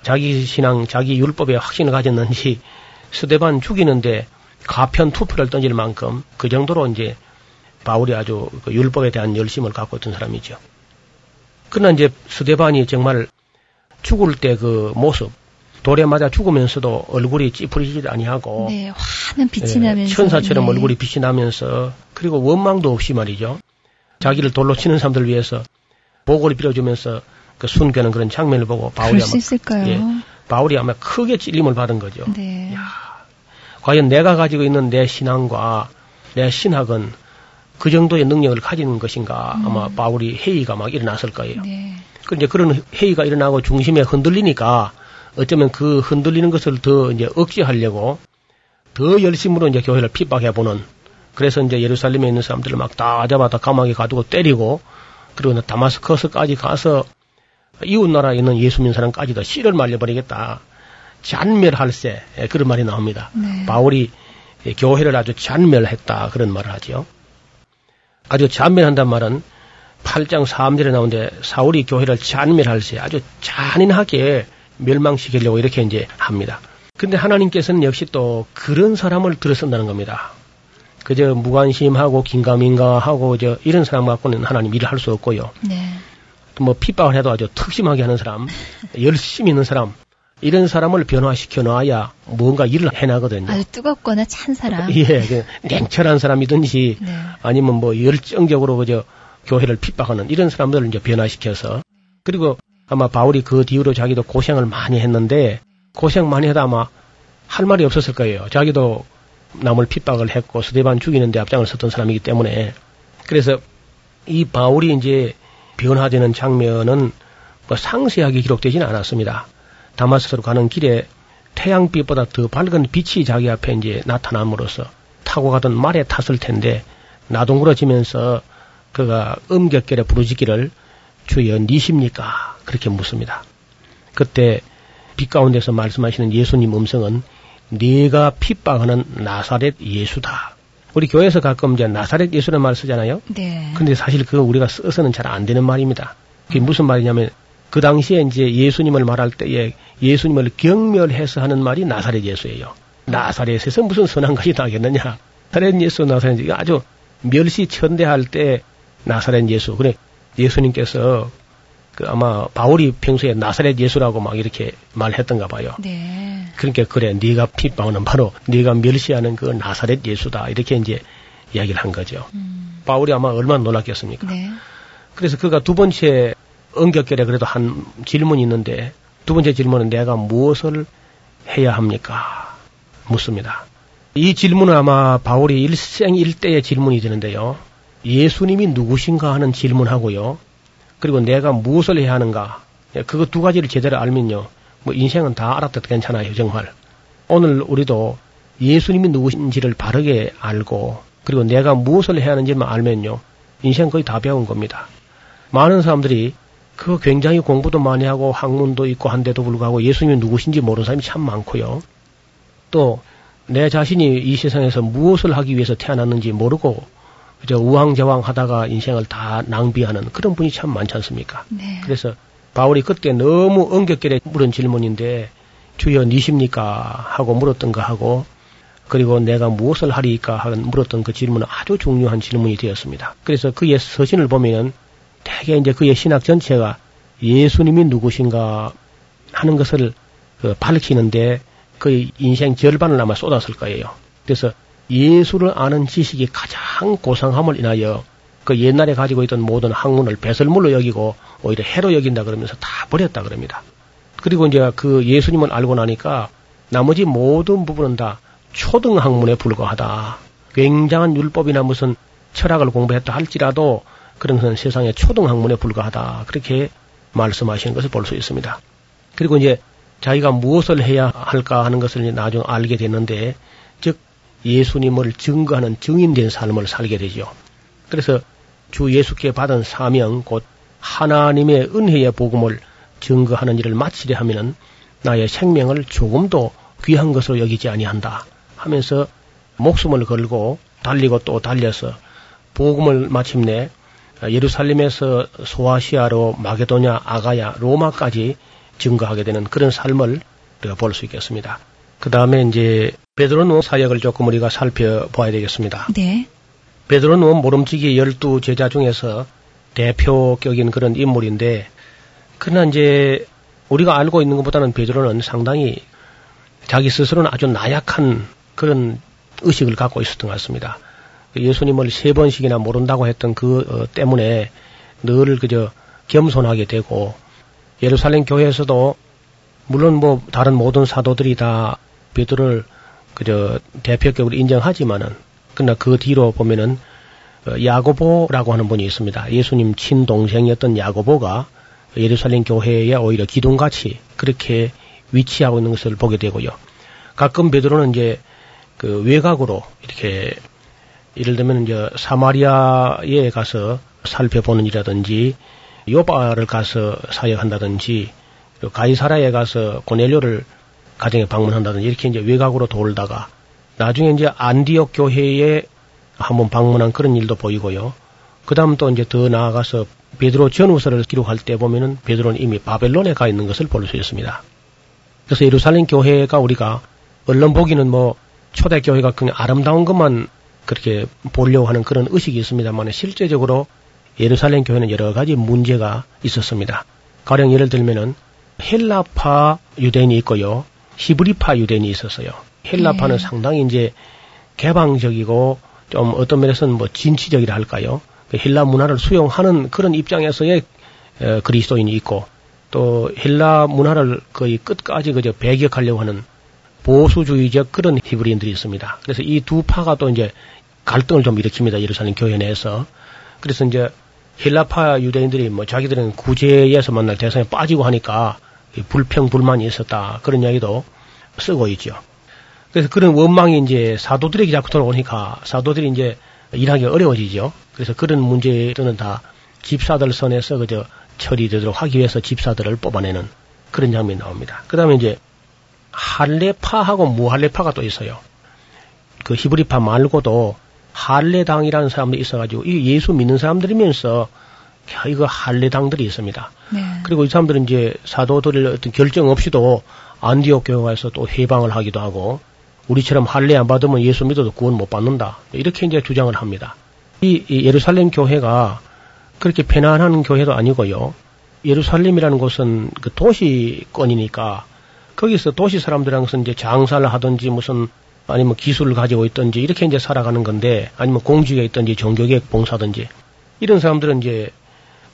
자기 신앙, 자기 율법에 확신을 가졌는지 스데반 죽이는데 가편 투표를 던질 만큼 그 정도로 이제 바울이 아주 그 율법에 대한 열심을 갖고 있던 사람이죠. 그러나 이제 스데반이 정말 죽을 때 그 모습, 돌에 맞아 죽으면서도 얼굴이 찌푸리지 아니하고 네, 환한 빛이 네, 나면서 천사처럼 네. 얼굴이 빛이 나면서 그리고 원망도 없이 말이죠. 자기를 돌로 치는 사람들 위해서 보고를 빌어주면서 그 순교하는 그런 장면을 보고 바울이 있을까요? 예, 바울이 아마 크게 찔림을 받은 거죠. 네. 과연 내가 가지고 있는 내 신앙과 내 신학은 그 정도의 능력을 가지는 것인가 음. 아마 바울이 회의가 막 일어났을 거예요. 네. 그 이제 그런 회의가 일어나고 중심에 흔들리니까 어쩌면 그 흔들리는 것을 더 이제 억제하려고 더 열심으로 이제 교회를 핍박해 보는 그래서 이제 예루살렘에 있는 사람들을 막 다 잡아다 감옥에 가두고 때리고 그리고 다마스커스까지 가서 이웃 나라에 있는 예수 믿는 사람까지도 씨를 말려버리겠다. 잔멸할세 예, 그런 말이 나옵니다. 네. 바울이 교회를 아주 잔멸했다 그런 말을 하죠. 아주 잔멸한단 말은 8장 3절에 나오는데 사울이 교회를 잔멸할세 아주 잔인하게 멸망시키려고 이렇게 이제 합니다. 근데 하나님께서는 역시 또 그런 사람을 들어선다는 겁니다. 그저 무관심하고 긴가민가하고 저 이런 사람 갖고는 하나님 일을 할 수 없고요. 네. 또뭐 핍박을 해도 아주 특심하게 하는 사람, 열심히 있는 사람, 이런 사람을 변화시켜 놔야 뭔가 일을 해나거든요. 아주 뜨겁거나 찬 사람. 예, 그 냉철한 사람이든지 네. 아니면 뭐 열정적으로 그저 교회를 핍박하는 이런 사람들을 이제 변화시켜서 그리고 아마 바울이 그 뒤로 자기도 고생을 많이 했는데 고생 많이 해도 아마 할 말이 없었을 거예요. 자기도 남을 핍박을 했고 스데반 죽이는 데 앞장을 섰던 사람이기 때문에 그래서 이 바울이 이제 변화되는 장면은 뭐 상세하게 기록되지는 않았습니다. 다마스로 가는 길에 태양빛보다 더 밝은 빛이 자기 앞에 이제 나타남으로써 타고 가던 말에 탔을 텐데 나동그러지면서 그가 음격결에 부르짖기를 주여 니십니까? 그렇게 묻습니다. 그때 빛 가운데서 말씀하시는 예수님 음성은 네가 핍박하는 나사렛 예수다. 우리 교회에서 가끔 이제 나사렛 예수라는 말 쓰잖아요. 네. 근데 사실 그거 우리가 써서는 잘 안 되는 말입니다. 그게 무슨 말이냐면 그 당시에 이제 예수님을 말할 때에 예수님을 경멸해서 하는 말이 나사렛 예수예요. 나사렛에서 무슨 선한 것이 나겠느냐. 나사렛 예수, 나사렛 예수. 아주 멸시천대할 때 나사렛 예수. 그래 예수님께서 그 아마 바울이 평소에 나사렛 예수라고 막 이렇게 말했던가 봐요. 네. 그러니까 그래 네가 핍박하는 바로 네가 멸시하는 그 나사렛 예수다 이렇게 이제 이야기를 한 거죠. 바울이 아마 얼마나 놀랐겠습니까? 네. 그래서 그가 두 번째 언격결에 그래도 한 질문이 있는데 두 번째 질문은 내가 무엇을 해야 합니까? 묻습니다. 이 질문은 아마 바울이 일생일대의 질문이 되는데요. 예수님이 누구신가 하는 질문하고요. 그리고 내가 무엇을 해야 하는가. 예, 그거 두 가지를 제대로 알면요. 뭐 인생은 다 알았다 괜찮아요, 정말. 오늘 우리도 예수님이 누구신지를 바르게 알고 그리고 내가 무엇을 해야 하는지만 알면요. 인생 거의 다 배운 겁니다. 많은 사람들이 그 굉장히 공부도 많이 하고 학문도 있고 한데도 불구하고 예수님이 누구신지 모르는 사람이 참 많고요. 또 내 자신이 이 세상에서 무엇을 하기 위해서 태어났는지 모르고 그저 우왕좌왕 하다가 인생을 다 낭비하는 그런 분이 참 많지 않습니까? 네. 그래서 바울이 그때 너무 엉겹결에 물은 질문인데 주여 니십니까 하고 물었던 거 하고 그리고 내가 무엇을 하리까 하는 물었던 그 질문은 아주 중요한 질문이 되었습니다. 그래서 그의 서신을 보면은 대개 이제 그의 신학 전체가 예수님이 누구신가 하는 것을 그 밝히는데 그 인생 절반을 아마 쏟았을 거예요. 그래서 예수를 아는 지식이 가장 고상함을 인하여 그 옛날에 가지고 있던 모든 학문을 배설물로 여기고 오히려 해로 여긴다 그러면서 다 버렸다 그럽니다. 그리고 이제 그 예수님을 알고 나니까 나머지 모든 부분은 다 초등 학문에 불과하다. 굉장한 율법이나 무슨 철학을 공부했다 할지라도 그런 것은 세상의 초등 학문에 불과하다. 그렇게 말씀하시는 것을 볼 수 있습니다. 그리고 이제 자기가 무엇을 해야 할까 하는 것을 나중 알게 됐는데 즉 예수님을 증거하는 증인된 삶을 살게 되죠. 그래서 주 예수께 받은 사명 곧 하나님의 은혜의 복음을 증거하는 일을 마치려 하면은 나의 생명을 조금도 귀한 것으로 여기지 아니한다 하면서 목숨을 걸고 달리고 또 달려서 복음을 마침내 예루살렘에서 소아시아로 마게도냐, 아가야, 로마까지 증거하게 되는 그런 삶을 우리가 볼 수 있겠습니다. 그 다음에 이제 베드로 사역을 조금 우리가 살펴봐야 되겠습니다. 네. 베드로는 모름지기 열두 제자 중에서 대표격인 그런 인물인데, 그러나 이제 우리가 알고 있는 것보다는 베드로는 상당히 자기 스스로는 아주 나약한 그런 의식을 갖고 있었던 것 같습니다. 예수님을 세 번씩이나 모른다고 했던 그 어, 때문에 늘 그저 겸손하게 되고 예루살렘 교회에서도 물론 뭐 다른 모든 사도들이 다 베드로를 그저 대표격으로 인정하지만은 그러나 그 뒤로 보면은 어, 야고보라고 하는 분이 있습니다. 예수님 친동생이었던 야고보가 예루살렘 교회에 오히려 기둥같이 그렇게 위치하고 있는 것을 보게 되고요. 가끔 베드로는 이제 그 외곽으로 이렇게 예를 들면 이제 사마리아에 가서 살펴보는 일이라든지 요바를 가서 사역한다든지 가이사라에 가서 고넬료를 가정에 방문한다든지 이렇게 이제 외곽으로 돌다가 나중에 이제 안디옥 교회에 한번 방문한 그런 일도 보이고요. 그 다음 또 이제 더 나아가서 베드로 전후서를 기록할 때 보면은 베드로는 이미 바벨론에 가 있는 것을 볼 수 있습니다. 그래서 예루살렘 교회가 우리가 언론 보기는 뭐 초대 교회가 그냥 아름다운 것만 그렇게 보려고 하는 그런 의식이 있습니다만 실제적으로 예루살렘 교회는 여러 가지 문제가 있었습니다. 가령 예를 들면은 헬라파 유대인이 있고요. 히브리파 유대인이 있었어요. 헬라파는 네. 상당히 이제 개방적이고 좀 어떤 면에서는 뭐 진취적이라 할까요? 그 헬라 문화를 수용하는 그런 입장에서의 그리스도인이 있고 또 헬라 문화를 거의 끝까지 그저 배격하려고 하는 보수주의적 그런 히브리인들이 있습니다. 그래서 이 두 파가 또 이제 갈등을 좀 일으킵니다. 예루살렘 교회 내에서. 그래서 이제 헬라파 유대인들이 뭐 자기들은 구제에서 만날 대상에 빠지고 하니까 불평 불만이 있었다 그런 이야기도 쓰고 있죠. 그래서 그런 원망이 이제 사도들에게 자꾸 돌아오니까 사도들이 이제 일하기 어려워지죠. 그래서 그런 문제들은 다 집사들 선에서 그저 처리되도록 하기 위해서 집사들을 뽑아내는 그런 장면이 나옵니다. 그 다음에 이제 할레파하고 무할레파가 또 있어요. 그 히브리파 말고도 할레당이라는 사람도 있어가지고 이 예수 믿는 사람들이면서 이거 할레당들이 있습니다. 네. 그리고 이 사람들은 이제 사도들의 어떤 결정 없이도 안디옥 교회에서 또 해방을 하기도 하고 우리처럼 할례 안 받으면 예수 믿어도 구원 못 받는다. 이렇게 이제 주장을 합니다. 이, 이 예루살렘 교회가 그렇게 편안한 교회도 아니고요. 예루살렘이라는 곳은 그 도시권이니까 거기서 도시 사람들하고서 이제 장사를 하든지 무슨 아니면 기술을 가지고 있든지 이렇게 이제 살아가는 건데 아니면 공직에 있든지 종교계획 봉사든지 이런 사람들은 이제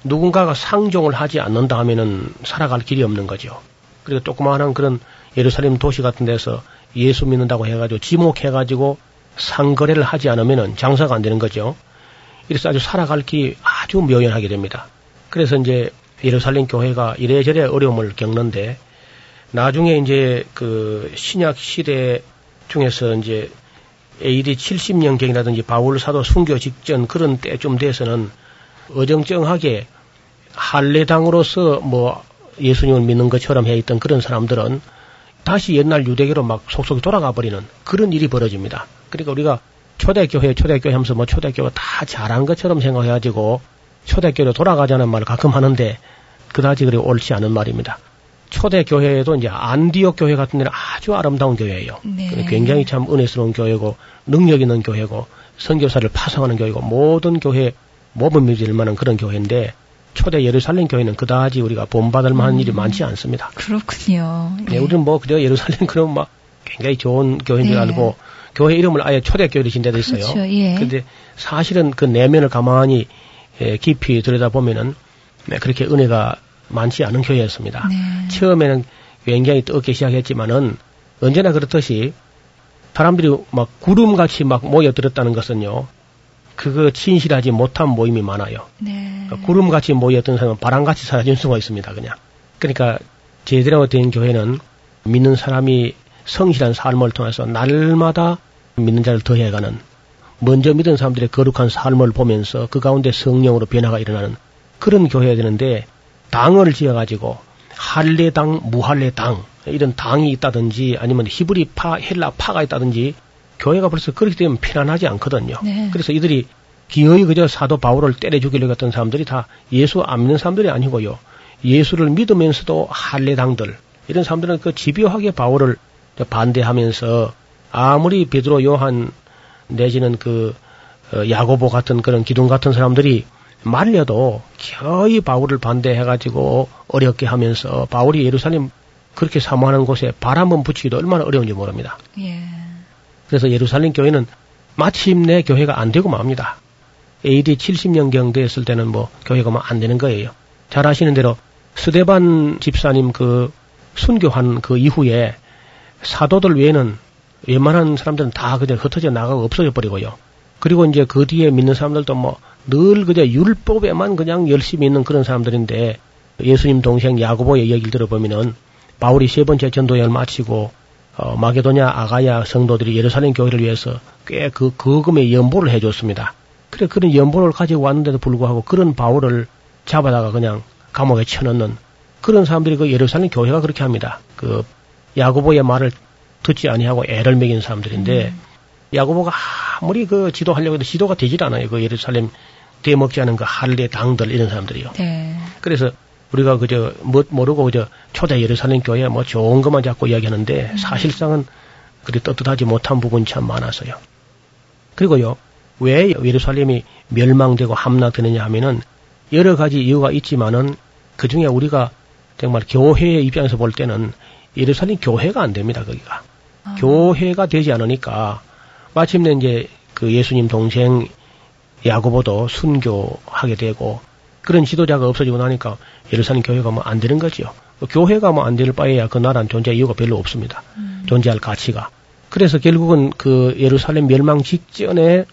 누군가가 상종을 하지 않는다 하면은 살아갈 길이 없는 거죠. 그리고 조그마한 그런 예루살렘 도시 같은 데서 예수 믿는다고 해가지고 지목해가지고 상거래를 하지 않으면은 장사가 안 되는 거죠. 이래서 아주 살아갈 길이 아주 묘연하게 됩니다. 그래서 이제 예루살렘 교회가 이래저래 어려움을 겪는데 나중에 이제 그 신약 시대 중에서 이제 AD 70년경이라든지 바울 사도 순교 직전 그런 때쯤 돼서는 어정쩡하게 할례당으로서 뭐 예수님을 믿는 것처럼 해 있던 그런 사람들은 다시 옛날 유대교로 막 속속이 돌아가 버리는 그런 일이 벌어집니다. 그러니까 우리가 초대교회, 초대교회 하면서 뭐 초대교가 다 잘한 것처럼 생각해가지고 초대교회로 돌아가자는 말을 가끔 하는데 그다지 그리 옳지 않은 말입니다. 초대교회에도 이제 안디옥 교회 같은 데는 아주 아름다운 교회예요. 네. 굉장히 참 은혜스러운 교회고 능력 있는 교회고 선교사를 파송하는 교회고 모든 교회 모범이 될 만한 그런 교회인데 초대 예루살렘 교회는 그다지 우리가 본받을 만한 음. 일이 많지 않습니다. 그렇군요. 네, 네 우리는 뭐 그저 예루살렘 그럼 막 굉장히 좋은 교회인 줄 네. 알고 교회 이름을 아예 초대교회로 진 데도 있어요. 그렇죠, 예. 근데 사실은 그 내면을 가만히 예, 깊이 들여다보면은 네, 그렇게 은혜가 많지 않은 교회였습니다. 네. 처음에는 굉장히 뜨겁게 시작했지만은 언제나 그렇듯이 사람들이 막 구름같이 막 모여들었다는 것은요. 그거 진실하지 못한 모임이 많아요. 네. 그러니까 구름같이 모였던 사람은 바람같이 사라진 수가 있습니다. 그냥. 그러니까 제대로 된 교회는 믿는 사람이 성실한 삶을 통해서 날마다 믿는 자를 더해가는 먼저 믿은 사람들의 거룩한 삶을 보면서 그 가운데 성령으로 변화가 일어나는 그런 교회가 되는데 당을 지어가지고 할례당, 무할례당 이런 당이 있다든지 아니면 히브리파, 헬라파가 있다든지 교회가 벌써 그렇게 되면 편안하지 않거든요. 네. 그래서 이들이 기어이 그저 사도 바울을 때려 죽이려고 했던 사람들이 다 예수 안 믿는 사람들이 아니고요. 예수를 믿으면서도 할례당들 이런 사람들은 그 집요하게 바울을 반대하면서 아무리 베드로 요한 내지는 그 어, 야고보 같은 그런 기둥 같은 사람들이 말려도 거의 바울을 반대해가지고 어렵게 하면서 바울이 예루살렘 그렇게 사모하는 곳에 발 한번 붙이기도 얼마나 어려운지 모릅니다. 예. 그래서 예루살렘 교회는 마침내 교회가 안 되고 맙니다. AD 70년경 됐을 때는 뭐 교회가 뭐 안 되는 거예요. 잘 아시는 대로 스데반 집사님 그 순교한 그 이후에 사도들 외에는 웬만한 사람들은 다 그냥 흩어져 나가고 없어져 버리고요. 그리고 이제 그 뒤에 믿는 사람들도 뭐 늘 그저 율법에만 그냥 열심히 있는 그런 사람들인데 예수님 동생 야고보의 얘기를 들어보면은 바울이 세 번째 전도 여행을 마치고 어, 마게도냐 아가야 성도들이 예루살렘 교회를 위해서 꽤 그 거금의 연보를 해줬습니다. 그래 그런 연보를 가지고 왔는데도 불구하고 그런 바울을 잡아다가 그냥 감옥에 쳐넣는 그런 사람들이 그 예루살렘 교회가 그렇게 합니다. 그 야고보의 말을 듣지 아니하고 애를 먹인 사람들인데 음. 야고보가 아무리 그 지도하려고 해도 지도가 되질 않아요. 그 예루살렘 대먹지 않은 그 할례 당들 이런 사람들이요. 네. 그래서 우리가 그저 뭐 모르고 그저 초대 예루살렘 교회 뭐 좋은 것만 자꾸 이야기하는데 음. 사실상은 그리 떳떳하지 못한 부분이 참 많았어요. 그리고요, 왜 예루살렘이 멸망되고 함락되느냐 하면은 여러 가지 이유가 있지만은 그 중에 우리가 정말 교회의 입장에서 볼 때는 예루살렘 교회가 안 됩니다, 거기가. 아. 교회가 되지 않으니까 마침내 이제 그 예수님 동생 야고보도 순교하게 되고 그런 지도자가 없어지고 나니까 예루살렘 교회가 뭐 안 되는 거지요. 교회가 뭐 안 될 바에야 그 나라는 존재 이유가 별로 없습니다. 음. 존재할 가치가. 그래서 결국은 그 예루살렘 멸망 직전에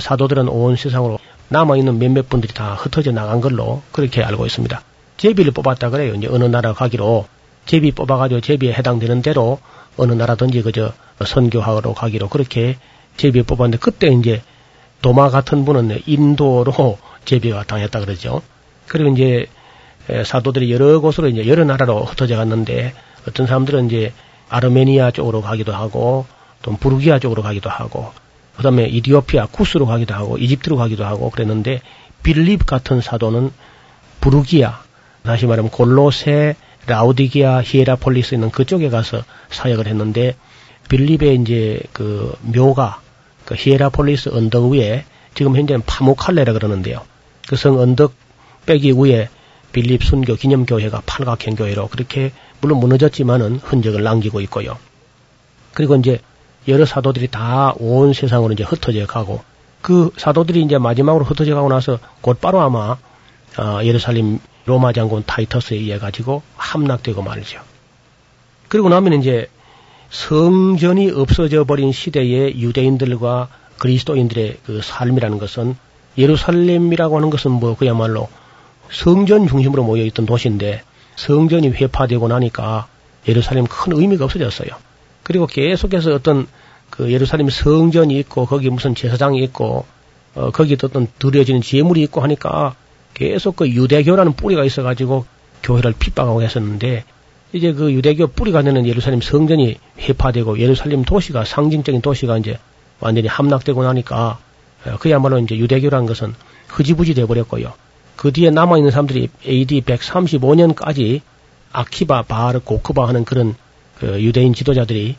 사도들은 온 세상으로 남아있는 몇몇 분들이 다 흩어져 나간 걸로 그렇게 알고 있습니다. 제비를 뽑았다 그래요. 이제 어느 나라 가기로 제비 뽑아가지고 제비에 해당되는 대로 어느 나라든지 그저 선교하러 가기로 그렇게 제비 뽑았는데 그때 이제 도마 같은 분은 인도로 제비가 당했다 그러죠. 그리고 이제 사도들이 여러 곳으로 이제 여러 나라로 흩어져 갔는데 어떤 사람들은 이제 아르메니아 쪽으로 가기도 하고 또 부르기아 쪽으로 가기도 하고 그다음에 이디오피아 쿠스로 가기도 하고 이집트로 가기도 하고 그랬는데 빌립 같은 사도는 부르기아 다시 말하면 골로세 라우디기아 히에라폴리스 있는 그쪽에 가서 사역을 했는데 빌립의 이제 그 묘가 그 히에라폴리스 언덕 위에 지금 현재는 파묵칼레라 그러는데요. 그 성 언덕 빼기 위에 빌립 순교 기념교회가 팔각형 교회로 그렇게 물론 무너졌지만은 흔적을 남기고 있고요. 그리고 이제 여러 사도들이 다 온 세상으로 이제 흩어져 가고 그 사도들이 이제 마지막으로 흩어져 가고 나서 곧바로 아마 어, 예루살렘 로마 장군 타이터스에 의해 가지고 함락되고 말이죠. 그리고 나면 이제 성전이 없어져 버린 시대의 유대인들과 그리스도인들의 그 삶이라는 것은 예루살렘이라고 하는 것은 뭐 그야말로 성전 중심으로 모여 있던 도시인데 성전이 회파되고 나니까 예루살렘 큰 의미가 없어졌어요. 그리고 계속해서 어떤 그 예루살렘 성전이 있고 거기 무슨 제사장이 있고 어 거기 어떤 드려지는 재물이 있고 하니까 계속 그 유대교라는 뿌리가 있어가지고 교회를 핍박하고 했었는데 이제 그 유대교 뿌리가 되는 예루살렘 성전이 회파되고 예루살렘 도시가 상징적인 도시가 이제 완전히 함락되고 나니까 어, 그야말로 이제 유대교라는 것은 흐지부지 돼버렸고요. 그 뒤에 남아있는 사람들이 AD 135년까지 아키바, 바르, 고크바 하는 그런 그 유대인 지도자들이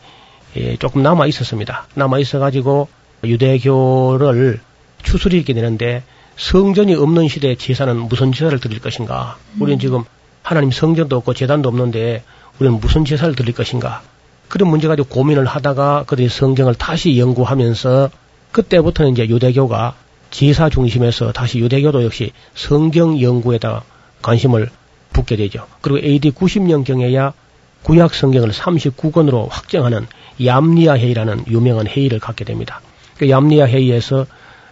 예, 조금 남아 있었습니다. 남아 있어가지고 유대교를 추스리게 되는데 성전이 없는 시대에 제사는 무슨 제사를 드릴 것인가? 음. 우리는 지금 하나님 성전도 없고 재단도 없는데 우리는 무슨 제사를 드릴 것인가? 그런 문제 가지고 고민을 하다가 그들이 성경을 다시 연구하면서 그때부터는 이제 유대교가 제사 중심에서 다시 유대교도 역시 성경 연구에다 관심을 붓게 되죠. 그리고 AD 90년경에야 구약 성경을 39권으로 확정하는 얌리아 회의라는 유명한 회의를 갖게 됩니다. 그 얌리아 회의에서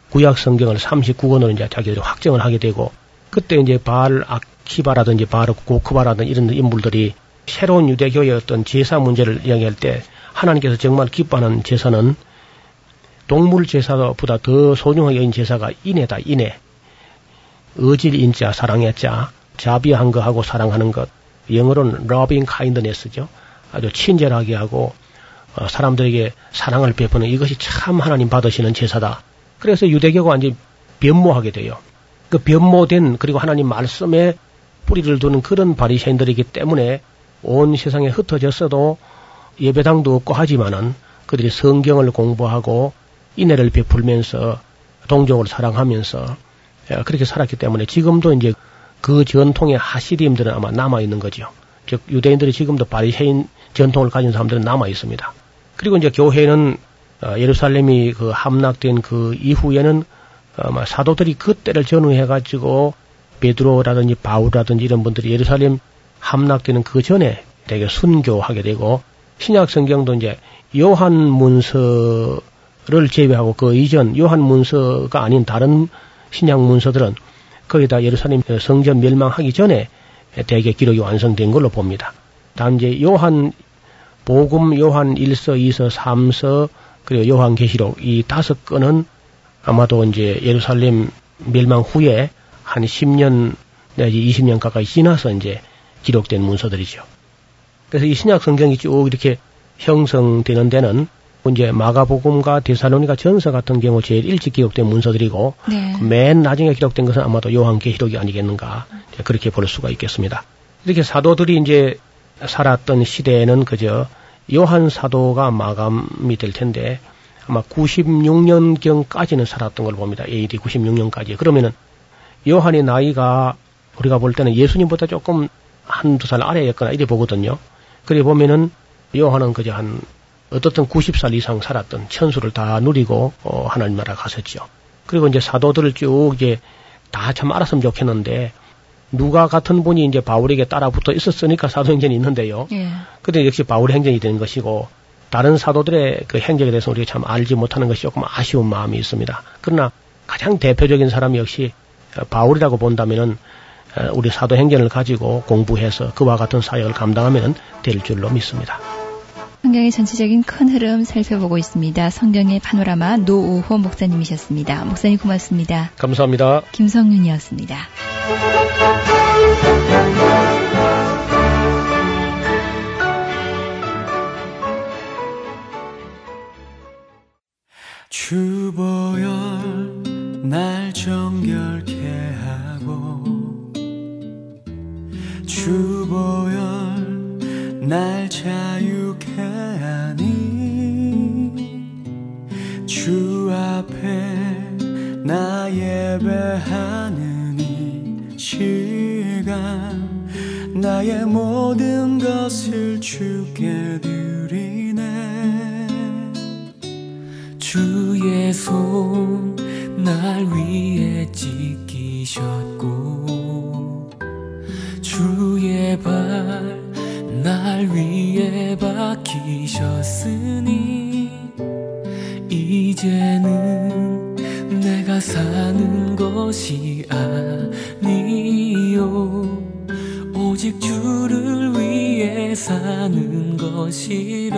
구약 성경을 39권으로 이제 자기들이 확정을 하게 되고 그때 이제 바알 아키바라든지 바알 고크바라든지 이런 인물들이 새로운 유대교의 어떤 제사 문제를 이야기할 때 하나님께서 정말 기뻐하는 제사는 동물 제사보다 더 소중하게 여긴 제사가 인애다, 인애. 어질 인자, 사랑의 자, 자비한 거하고 사랑하는 것. 영어로는 loving kindness죠. 아주 친절하게 하고 어, 사람들에게 사랑을 베푸는 이것이 참 하나님 받으시는 제사다. 그래서 유대교가 완전히 변모하게 돼요. 그 변모된 그리고 하나님 말씀에 뿌리를 두는 그런 바리새인들이기 때문에 온 세상에 흩어졌어도 예배당도 없고 하지만은 그들이 성경을 공부하고 인애를 베풀면서 동족을 사랑하면서 예, 그렇게 살았기 때문에 지금도 이제 그 전통의 하시림들은 아마 남아 있는 거죠. 즉 유대인들이 지금도 바리새인 전통을 가진 사람들은 남아 있습니다. 그리고 이제 교회는 어, 예루살렘이 그 함락된 그 이후에는 아마 사도들이 그때를 전후해 가지고 베드로라든지 바울라든지 이런 분들이 예루살렘 함락되는 그 전에 되게 순교하게 되고 신약 성경도 이제 요한 문서 를 제외하고 그 이전 요한 문서가 아닌 다른 신약 문서들은 거기다 예루살렘 성전 멸망하기 전에 대개 기록이 완성된 걸로 봅니다. 다음 이제 요한 복음 요한 1서, 2서, 3서 그리고 요한 계시록 이 다섯 건은 아마도 이제 예루살렘 멸망 후에 한 10년 내지 20년 가까이 지나서 이제 기록된 문서들이죠. 그래서 이 신약 성경이 쭉 이렇게 형성되는 데는 이제 마가복음과 데살로니가 전서 같은 경우 제일 일찍 기록된 문서들이고 네. 맨 나중에 기록된 것은 아마도 요한계시록이 아니겠는가 그렇게 볼 수가 있겠습니다. 이렇게 사도들이 이제 살았던 시대에는 그저 요한 사도가 마감이 될 텐데 아마 96년경까지는 살았던 걸 봅니다. AD 96년까지. 그러면은 요한의 나이가 우리가 볼 때는 예수님보다 조금 한두 살 아래였거나 이래 보거든요. 그래 보면은 요한은 그저 한 어떻든 90살 이상 살았던 천수를 다 누리고 어, 하나님 나라 갔었죠. 그리고 이제 사도들을 쭉 이제 다 참 알았으면 좋겠는데 누가 같은 분이 이제 바울에게 따라붙어 있었으니까 사도행전이 있는데요. 예. 근데 역시 바울의 행전이 되는 것이고 다른 사도들의 그 행적에 대해서 우리가 참 알지 못하는 것이 조금 아쉬운 마음이 있습니다. 그러나 가장 대표적인 사람이 역시 바울이라고 본다면은 어, 우리 사도행전을 가지고 공부해서 그와 같은 사역을 감당하면 될 줄로 믿습니다. 성경의 전체적인 큰 흐름 살펴보고 있습니다. 성경의 파노라마 노우호 목사님이셨습니다. 목사님 고맙습니다. 감사합니다. 김성윤이었습니다. 주보열 날 정결케 주보열 날 자유케 하니 주 앞에 나 예배하는 이 시간 나의 모든 것을 주께 드리네. 주의 손 날 위에 찢기셨고 주의 발 날 위에 박히셨으니 이제는 내가 사는 것이 아니요. 오직 주를 위해 사는 것이라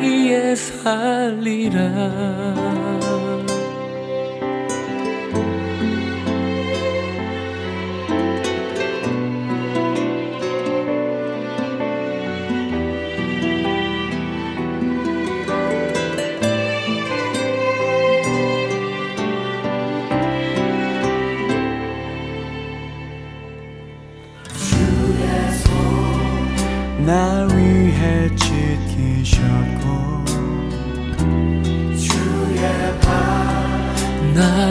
위에 살리라. 날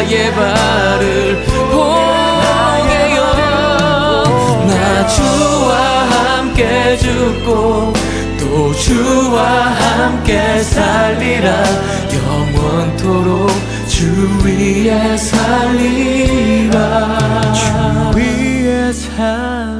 나의 발을 포개요. 나 주와 함께 죽고 또 주와 함께 살리라. 영원토록 주 위에 살리라. 주 위에 살리라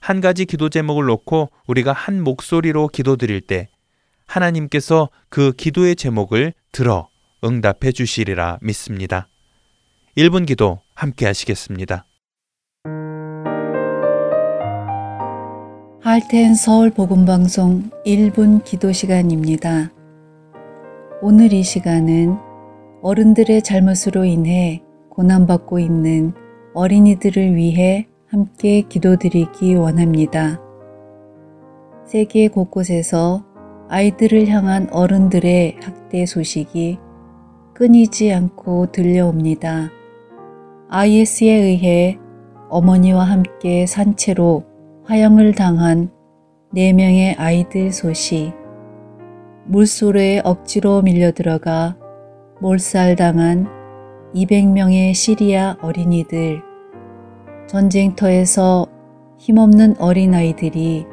한 가지 기도 제목을 놓고 우리가 한 목소리로 기도드릴 때 하나님께서 그 기도의 제목을 들어 응답해 주시리라 믿습니다. 1분 기도 함께 하시겠습니다. 할텐 서울 복음 방송 1분 기도 시간입니다. 오늘 이 시간은 어른들의 잘못으로 인해 고난받고 있는 어린이들을 위해 함께 기도드리기 원합니다. 세계 곳곳에서 아이들을 향한 어른들의 학대 소식이 끊이지 않고 들려옵니다. IS에 의해 어머니와 함께 산채로 화형을 당한 4명의 아이들 소식, 물소로에 억지로 밀려들어가 몰살당한 200명의 시리아 어린이들, 전쟁터에서 힘없는 어린아이들이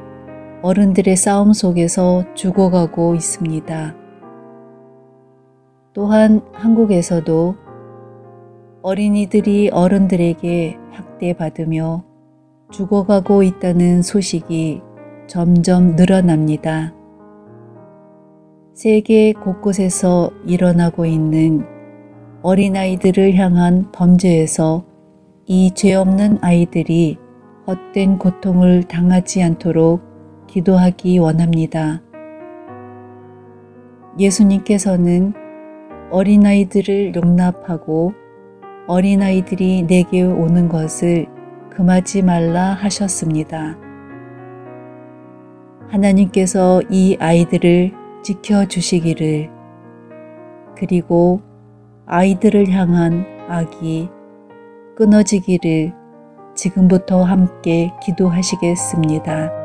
어른들의 싸움 속에서 죽어가고 있습니다. 또한 한국에서도 어린이들이 어른들에게 학대받으며 죽어가고 있다는 소식이 점점 늘어납니다. 세계 곳곳에서 일어나고 있는 어린아이들을 향한 범죄에서 이 죄 없는 아이들이 헛된 고통을 당하지 않도록 기도하기 원합니다. 예수님께서는 어린아이들을 용납하고 어린아이들이 내게 오는 것을 금하지 말라 하셨습니다. 하나님께서 이 아이들을 지켜주시기를 그리고 아이들을 향한 악이 끊어지기를 지금부터 함께 기도하시겠습니다.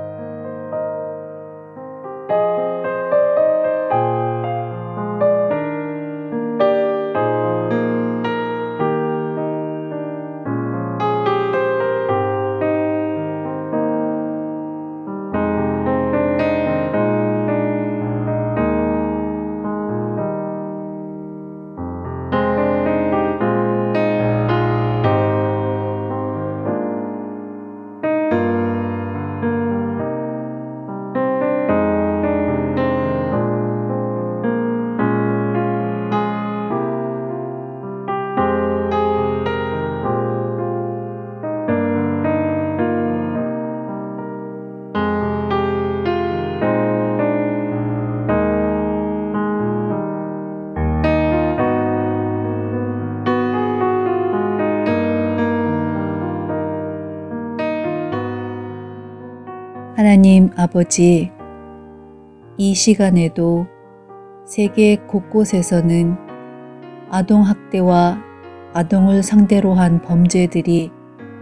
하나님 아버지, 이 시간에도 세계 곳곳에서는 아동학대와 아동을 상대로 한 범죄들이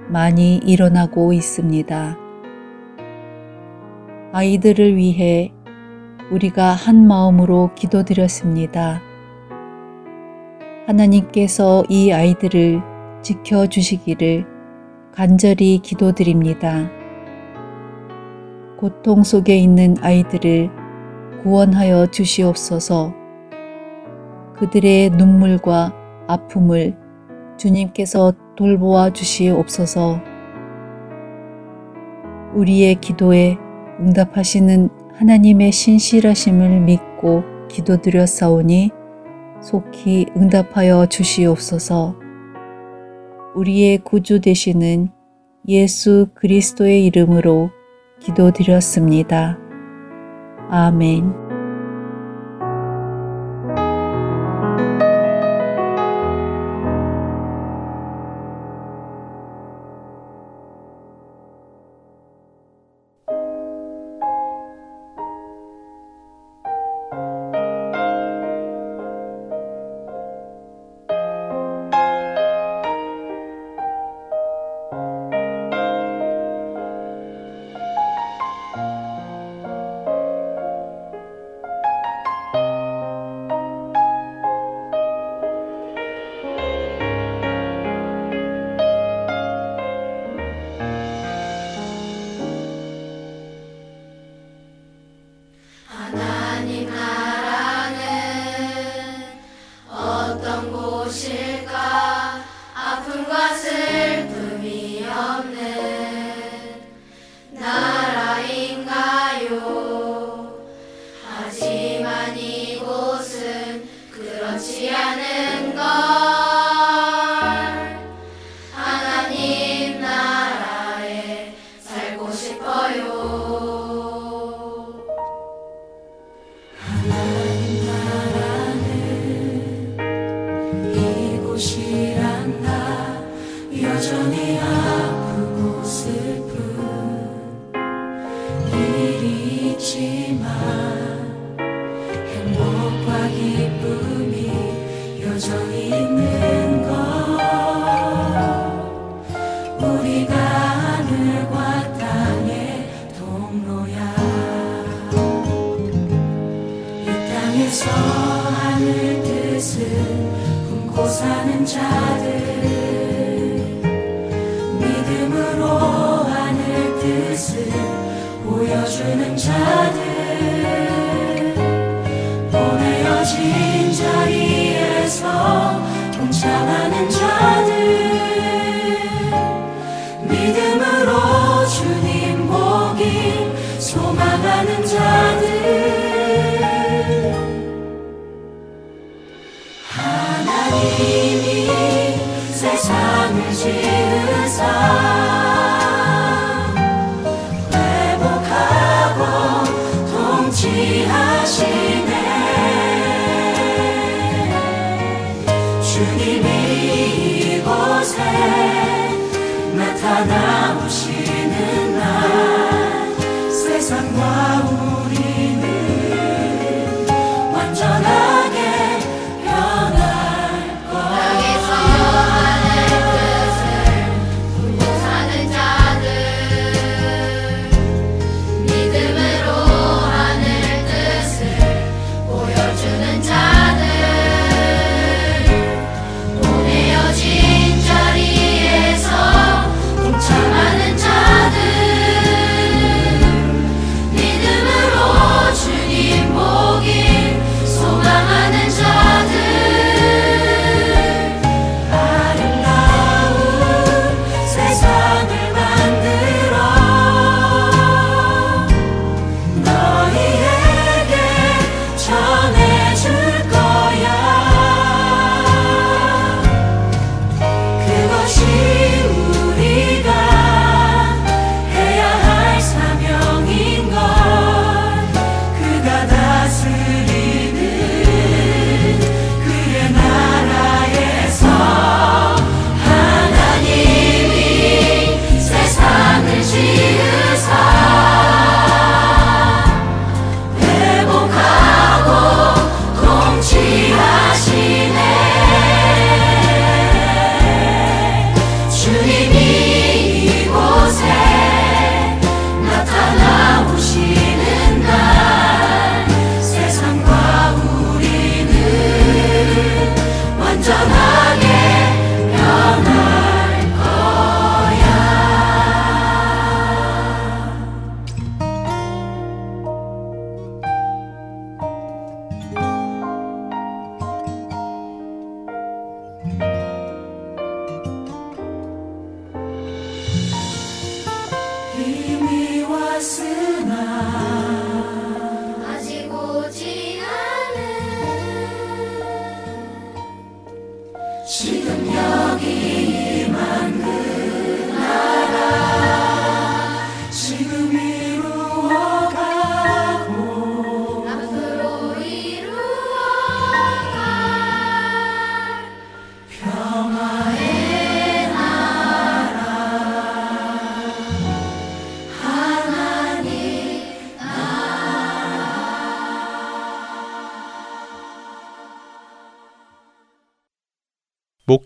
많이 일어나고 있습니다. 아이들을 위해 우리가 한 마음으로 기도드렸습니다. 하나님께서 이 아이들을 지켜주시기를 간절히 기도드립니다. 고통 속에 있는 아이들을 구원하여 주시옵소서 그들의 눈물과 아픔을 주님께서 돌보아 주시옵소서 우리의 기도에 응답하시는 하나님의 신실하심을 믿고 기도드렸사오니 속히 응답하여 주시옵소서. 우리의 구주 되시는 예수 그리스도의 이름으로 기도드렸습니다. 아멘.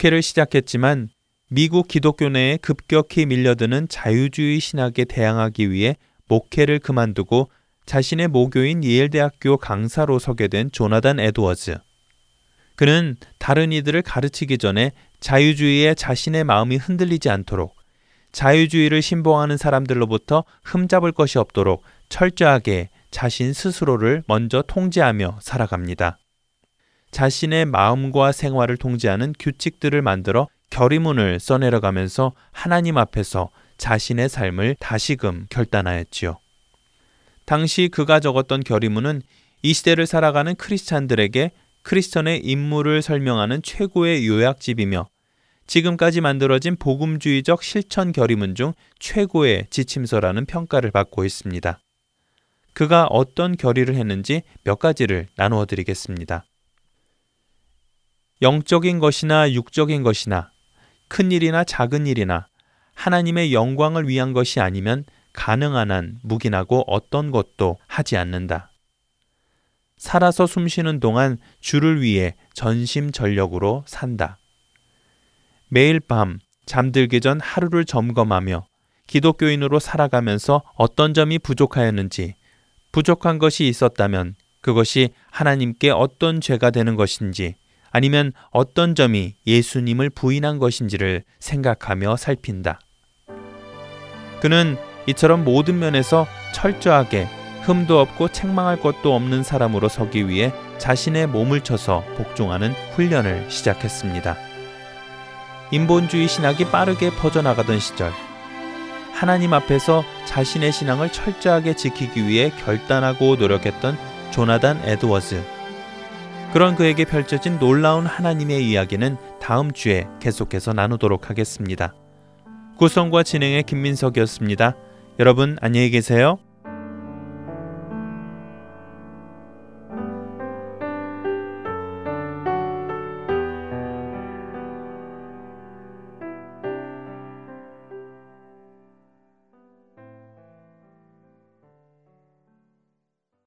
목회를 시작했지만 미국 기독교 내에 급격히 밀려드는 자유주의 신학에 대항하기 위해 목회를 그만두고 자신의 모교인 예일대학교 강사로 서게 된 조나단 에드워즈. 그는 다른 이들을 가르치기 전에 자유주의에 자신의 마음이 흔들리지 않도록 자유주의를 신봉하는 사람들로부터 흠잡을 것이 없도록 철저하게 자신 스스로를 먼저 통제하며 살아갑니다. 자신의 마음과 생활을 통제하는 규칙들을 만들어 결의문을 써내려가면서 하나님 앞에서 자신의 삶을 다시금 결단하였지요. 당시 그가 적었던 결의문은 이 시대를 살아가는 크리스찬들에게 크리스천의 임무를 설명하는 최고의 요약집이며 지금까지 만들어진 복음주의적 실천 결의문 중 최고의 지침서라는 평가를 받고 있습니다. 그가 어떤 결의를 했는지 몇 가지를 나누어 드리겠습니다. 영적인 것이나 육적인 것이나 큰 일이나 작은 일이나 하나님의 영광을 위한 것이 아니면 가능한 한 묵인하고 어떤 것도 하지 않는다. 살아서 숨쉬는 동안 주를 위해 전심전력으로 산다. 매일 밤 잠들기 전 하루를 점검하며 기독교인으로 살아가면서 어떤 점이 부족하였는지, 부족한 것이 있었다면 그것이 하나님께 어떤 죄가 되는 것인지, 아니면 어떤 점이 예수님을 부인한 것인지를 생각하며 살핀다. 그는 이처럼 모든 면에서 철저하게 흠도 없고 책망할 것도 없는 사람으로 서기 위해 자신의 몸을 쳐서 복종하는 훈련을 시작했습니다. 인본주의 신학이 빠르게 퍼져나가던 시절, 하나님 앞에서 자신의 신앙을 철저하게 지키기 위해 결단하고 노력했던 조나단 에드워즈. 그런 그에게 펼쳐진 놀라운 하나님의 이야기는 다음 주에 계속해서 나누도록 하겠습니다. 구성과 진행의 김민석이었습니다. 여러분 안녕히 계세요.